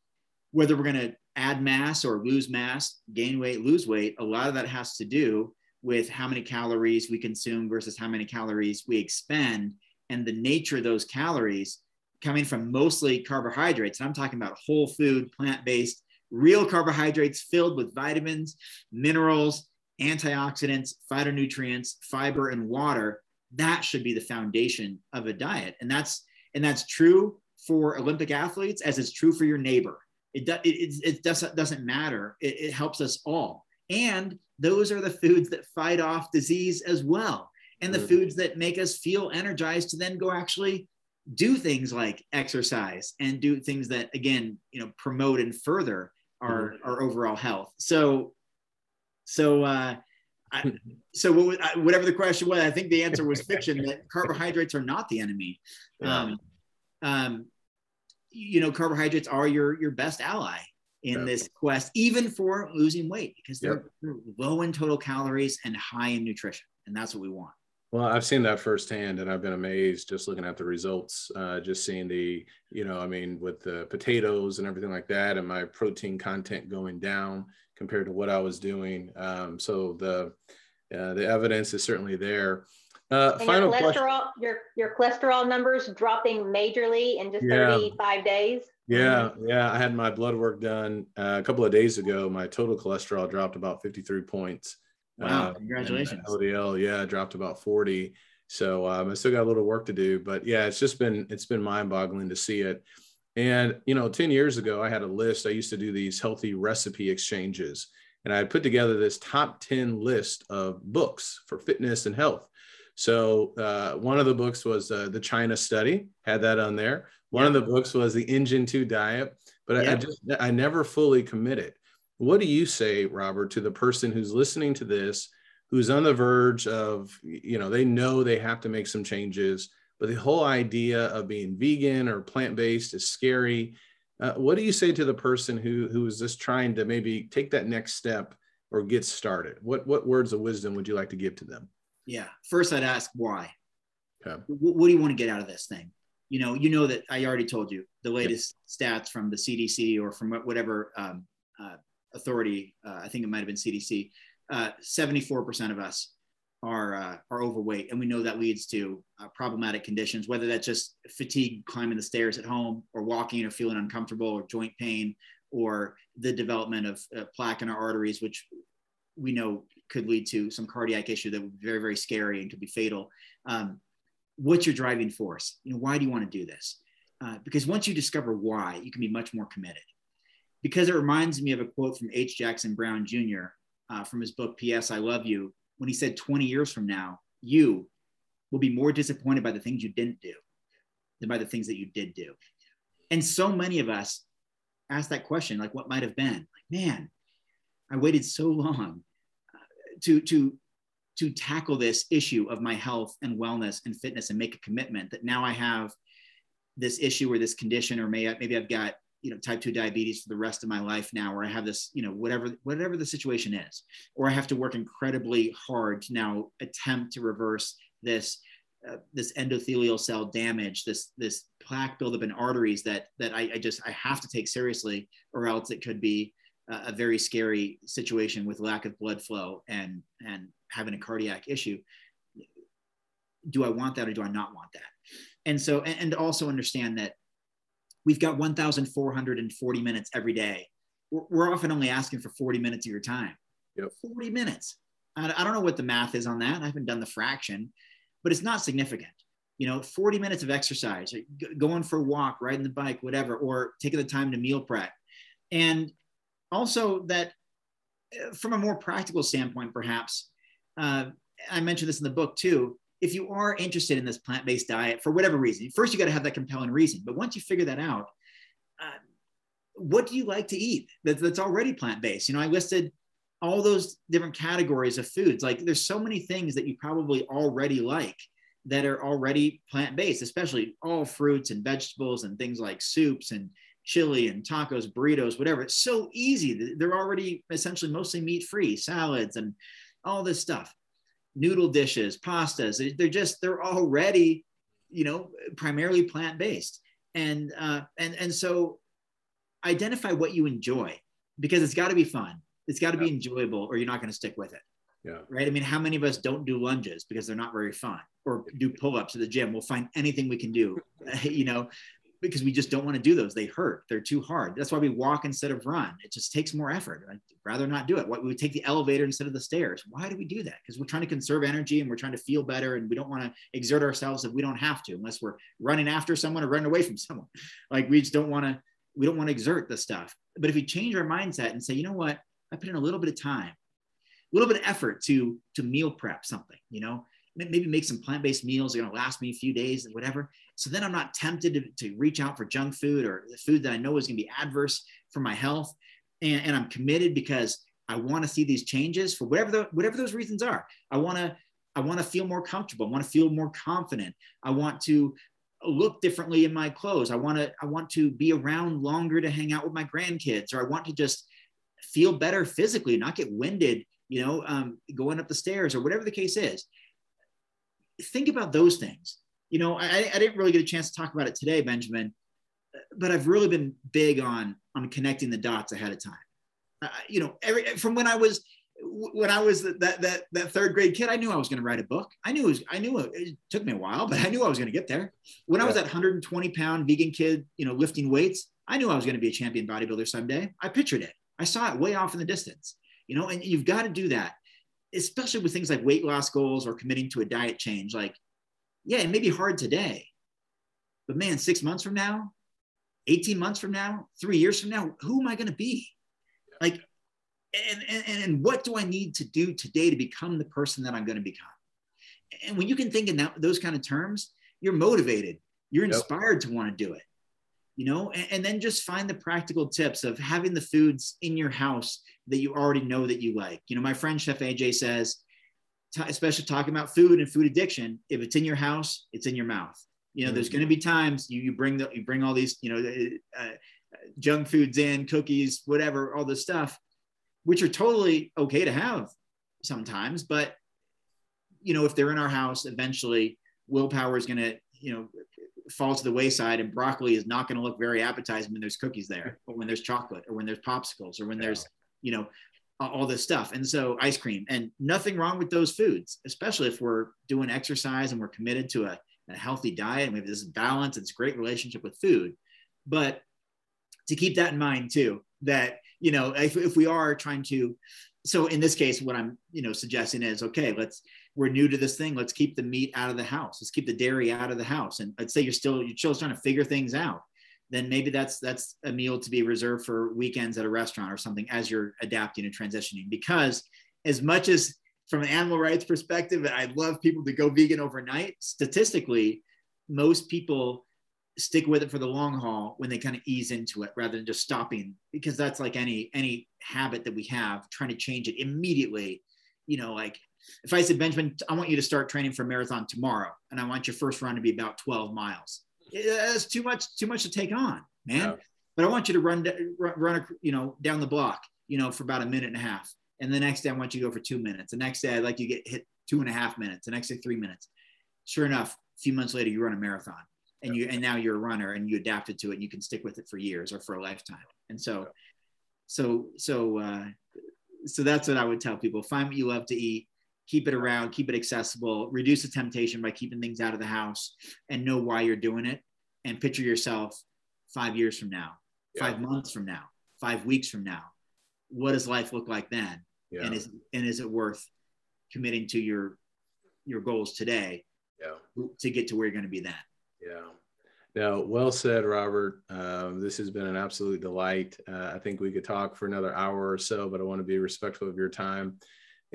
whether we're going to add mass or lose mass, gain weight, lose weight, a lot of that has to do with how many calories we consume versus how many calories we expend, and the nature of those calories coming from mostly carbohydrates. And I'm talking about whole food, plant based real carbohydrates filled with vitamins, minerals, antioxidants, phytonutrients, fiber, and water. That should be the foundation of a diet. And that's and that's true for Olympic athletes as it's true for your neighbor. It, it, it, it doesn't, doesn't matter. It, it helps us all. And those are the foods that fight off disease as well. And the mm-hmm. foods that make us feel energized to then go actually do things like exercise and do things that again you know promote and further our mm-hmm. our overall health. So so uh, I, so what, whatever the question was, I think the answer was fiction that carbohydrates are not the enemy. Um, um, you know, carbohydrates are your your best ally in this quest, even for losing weight, because they're, yep. they're low in total calories and high in nutrition, and that's what we want. Well, I've seen that firsthand, and I've been amazed just looking at the results. Uh, just seeing the, you know, I mean, with the potatoes and everything like that, and my protein content going down compared to what I was doing. Um, so the uh, the evidence is certainly there. Uh, final your cholesterol, question. your your cholesterol numbers dropping majorly in just yeah. 35 days. Yeah, yeah. I had my blood work done uh, a couple of days ago. My total cholesterol dropped about 53 points. Wow! Uh, congratulations. LDL, yeah, dropped about 40. So um, I still got a little work to do, but yeah, it's just been it's been mind-boggling to see it. And you know, 10 years ago, I had a list. I used to do these healthy recipe exchanges, and I put together this top 10 list of books for fitness and health. So uh, one of the books was uh, the China Study, had that on there. One yeah. of the books was the Engine 2 Diet, but yeah. I, I just I never fully committed. What do you say, Robert, to the person who's listening to this, who's on the verge of, you know, they know they have to make some changes, but the whole idea of being vegan or plant based is scary. Uh, what do you say to the person who who is just trying to maybe take that next step or get started? What what words of wisdom would you like to give to them? Yeah, first I'd ask why. Okay. What, what do you want to get out of this thing? You know, you know that I already told you the latest yep. stats from the CDC or from whatever um, uh, authority, uh, I think it might have been CDC, uh, 74% of us are, uh, are overweight. And we know that leads to uh, problematic conditions, whether that's just fatigue climbing the stairs at home or walking or feeling uncomfortable or joint pain or the development of uh, plaque in our arteries, which we know could lead to some cardiac issue that would be very, very scary and could be fatal. Um, what's your driving force? You know, why do you want to do this? Uh, because once you discover why, you can be much more committed because it reminds me of a quote from H. Jackson Brown Jr. Uh, from his book, P.S. I Love You, when he said, 20 years from now, you will be more disappointed by the things you didn't do than by the things that you did do. And so many of us ask that question, like, what might have been? Like, man, I waited so long uh, to, to, to tackle this issue of my health and wellness and fitness and make a commitment that now I have this issue or this condition, or may, maybe I've got you know type 2 diabetes for the rest of my life now or i have this you know whatever whatever the situation is or i have to work incredibly hard to now attempt to reverse this uh, this endothelial cell damage this this plaque buildup in arteries that that I, I, just i have to take seriously or else it could be a, a very scary situation with lack of blood flow and and having a cardiac issue. Do i want that or do i not want that? And so, and, and also understand that we've got 1,440 minutes every day. We're, we're, often only asking for 40 minutes of your time. Yep. 40 minutes. I, I don't know what the math is on that. I haven't done the fraction, but it's not significant. You know, 40 minutes of exercise, going for a walk, riding the bike, whatever, or taking the time to meal prep. And also that uh, from a more practical standpoint, perhaps, uh, I mentioned this in the book too. If you are interested in this plant based diet for whatever reason, first you got to have that compelling reason. But once you figure that out, uh, what do you like to eat that, that's already plant based? You know, I listed all those different categories of foods. Like there's so many things that you probably already like that are already plant based, especially all fruits and vegetables and things like soups and chili and tacos, burritos, whatever. It's so easy. They're already essentially mostly meat free, salads and all this stuff, noodle dishes, pastas. They're just, they're already, you know, primarily plant based. And, uh, and, and so identify what you enjoy because it's got to be fun. It's got to be enjoyable or you're not going to stick with it. Yeah. Right. I mean, how many of us don't do lunges because they're not very fun or do pull ups at the gym? We'll find anything we can do, you know, because we just don't want to do those. They hurt. They're too hard. That's why we walk instead of run. It just takes more effort. I'd rather not do it. What we would take the elevator instead of the stairs. Why do we do that? Because we're trying to conserve energy and we're trying to feel better and we don't want to exert ourselves if we don't have to, unless we're running after someone or running away from someone. Like we just don't want to, we don't want to exert the stuff. But if we change our mindset and say, you know what, I put in a little bit of time, a little bit of effort to to meal prep something, you know, maybe make some plant-based meals that are gonna last me a few days and whatever. So then I'm not tempted to, to reach out for junk food or the food that I know is gonna be adverse for my health. And, and I'm committed because I want to see these changes for whatever the, whatever those reasons are. I want to I want to feel more comfortable. I want to feel more confident. I want to look differently in my clothes. I want to I want to be around longer to hang out with my grandkids, or I want to just feel better physically, not get winded, you know, um, going up the stairs or whatever the case is think about those things. You know, I, I didn't really get a chance to talk about it today, Benjamin, but I've really been big on on connecting the dots ahead of time. Uh, you know, every from when I was when I was that that that third grade kid, I knew I was going to write a book. I knew it was, I knew it, it, took me a while, but I knew I was going to get there. When yeah. I was that 120 pound vegan kid, you know, lifting weights, I knew I was going to be a champion bodybuilder someday. I pictured it. I saw it way off in the distance. You know, and you've got to do that especially with things like weight loss goals or committing to a diet change, like, yeah, it may be hard today, but man, six months from now, 18 months from now, three years from now, who am I going to be? Like, and, and, and what do I need to do today to become the person that I'm going to become? And when you can think in that, those kind of terms, you're motivated, you're inspired yep. to want to do it you know and, and, then just find the practical tips of having the foods in your house that you already know that you like you know my friend chef AJ says t- especially talking about food and food addiction if it's in your house it's in your mouth you know mm-hmm. there's going to be times you, you bring the you bring all these you know uh, uh, junk foods in cookies whatever all this stuff which are totally okay to have sometimes but you know if they're in our house eventually willpower is going to you know falls to the wayside and broccoli is not going to look very appetizing when there's cookies there or when there's chocolate or when there's popsicles or when there's you know all this stuff. And so ice cream and nothing wrong with those foods especially if we're doing exercise and we're committed to a, a healthy diet and we have this balance it's great relationship with food. But to keep that in mind too that you know if, if we are trying to so in this case what i'm you know suggesting is okay let's we're new to this thing. Let's keep the meat out of the house. Let's keep the dairy out of the house. And let's say you're still you're still trying to figure things out. Then maybe that's that's a meal to be reserved for weekends at a restaurant or something as you're adapting and transitioning. Because as much as from an animal rights perspective, I'd love people to go vegan overnight. Statistically, most people stick with it for the long haul when they kind of ease into it rather than just stopping because that's like any any habit that we have trying to change it immediately you know like if I said, Benjamin, I want you to start training for a marathon tomorrow, and I want your first run to be about 12 miles, that's too much, too much to take on, man. Yeah. But I want you to run, run, run, you know, down the block, you know, for about a minute and a half. And the next day, I want you to go for two minutes. The next day, I'd like you to get hit two and a half minutes. The next day, three minutes. Sure enough, a few months later, you run a marathon, and you and now you're a runner, and you adapted to it. And you can stick with it for years or for a lifetime. And so, so, so, uh, so that's what I would tell people: find what you love to eat, keep it around, keep it accessible, reduce the temptation by keeping things out of the house, and know why you're doing it. And picture yourself five years from now, yeah. five months from now, five weeks from now. What does life look like then? Yeah. And is and is it worth committing to your your goals today yeah. to get to where you're going to be then? Yeah. Now, well said, Robert. Um, this has been an absolute delight. Uh, I think we could talk for another hour or so, but I want to be respectful of your time.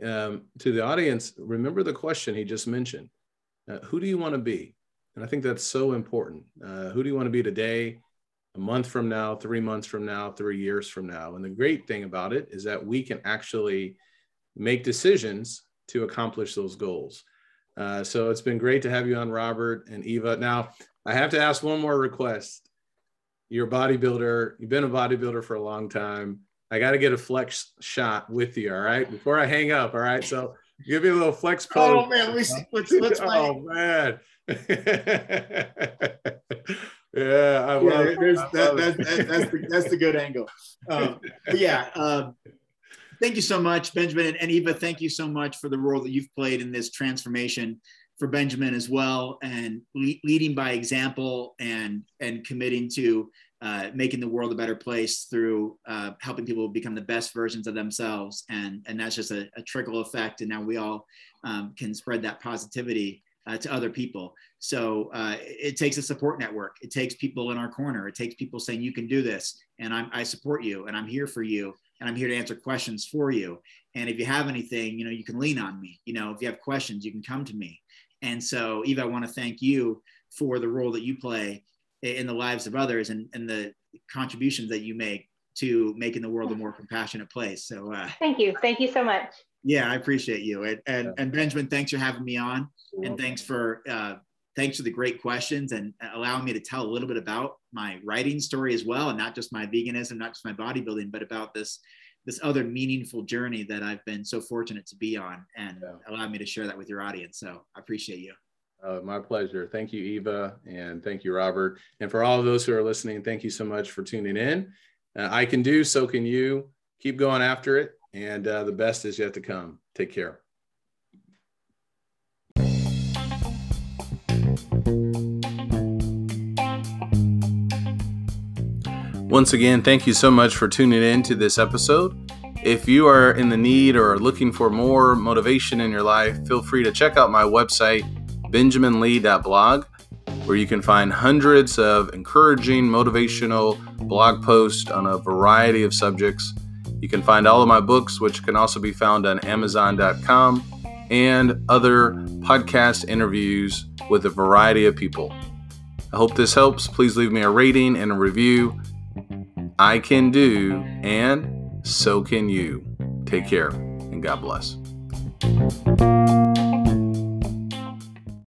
Um, to the audience, remember the question he just mentioned uh, Who do you want to be? And I think that's so important. Uh, who do you want to be today, a month from now, three months from now, three years from now? And the great thing about it is that we can actually make decisions to accomplish those goals. Uh, so it's been great to have you on, Robert and Eva. Now, I have to ask one more request. You're a bodybuilder, you've been a bodybuilder for a long time. I got to get a flex shot with you, all right? Before I hang up, all right? So give me a little flex pose. Oh, man, let's, let's, let's Oh, man. yeah, I love yeah, it. I that, love that's, it. that's, the, that's the good angle. Um, yeah, um, thank you so much, Benjamin and Eva. Thank you so much for the role that you've played in this transformation for Benjamin as well, and le- leading by example and and committing to uh, making the world a better place through uh, helping people become the best versions of themselves, and and that's just a, a trickle effect, and now we all um, can spread that positivity uh, to other people. So uh, it takes a support network. It takes people in our corner. It takes people saying you can do this, and I'm, I support you, and I'm here for you, and I'm here to answer questions for you. And if you have anything, you know, you can lean on me. You know, if you have questions, you can come to me. And so, Eva, I want to thank you for the role that you play in the lives of others and, and the contributions that you make to making the world a more compassionate place. So, uh, thank you. Thank you so much. Yeah, I appreciate you. And, and, and Benjamin, thanks for having me on. And thanks for, uh, thanks for the great questions and allowing me to tell a little bit about my writing story as well. And not just my veganism, not just my bodybuilding, but about this this other meaningful journey that I've been so fortunate to be on and yeah. allow me to share that with your audience. So I appreciate you. Uh, my pleasure. Thank you, Eva, and thank you, Robert. And for all of those who are listening, thank you so much for tuning in. Uh, I can do, so can you. Keep going after it, and uh, the best is yet to come. Take care. Once again, thank you so much for tuning in to this episode. If you are in the need or looking for more motivation in your life, feel free to check out my website, benjaminlee.blog, where you can find hundreds of encouraging, motivational blog posts on a variety of subjects. You can find all of my books, which can also be found on Amazon.com, and other podcast interviews with a variety of people. I hope this helps. Please leave me a rating and a review. I can do, and so can you. Take care, and God bless.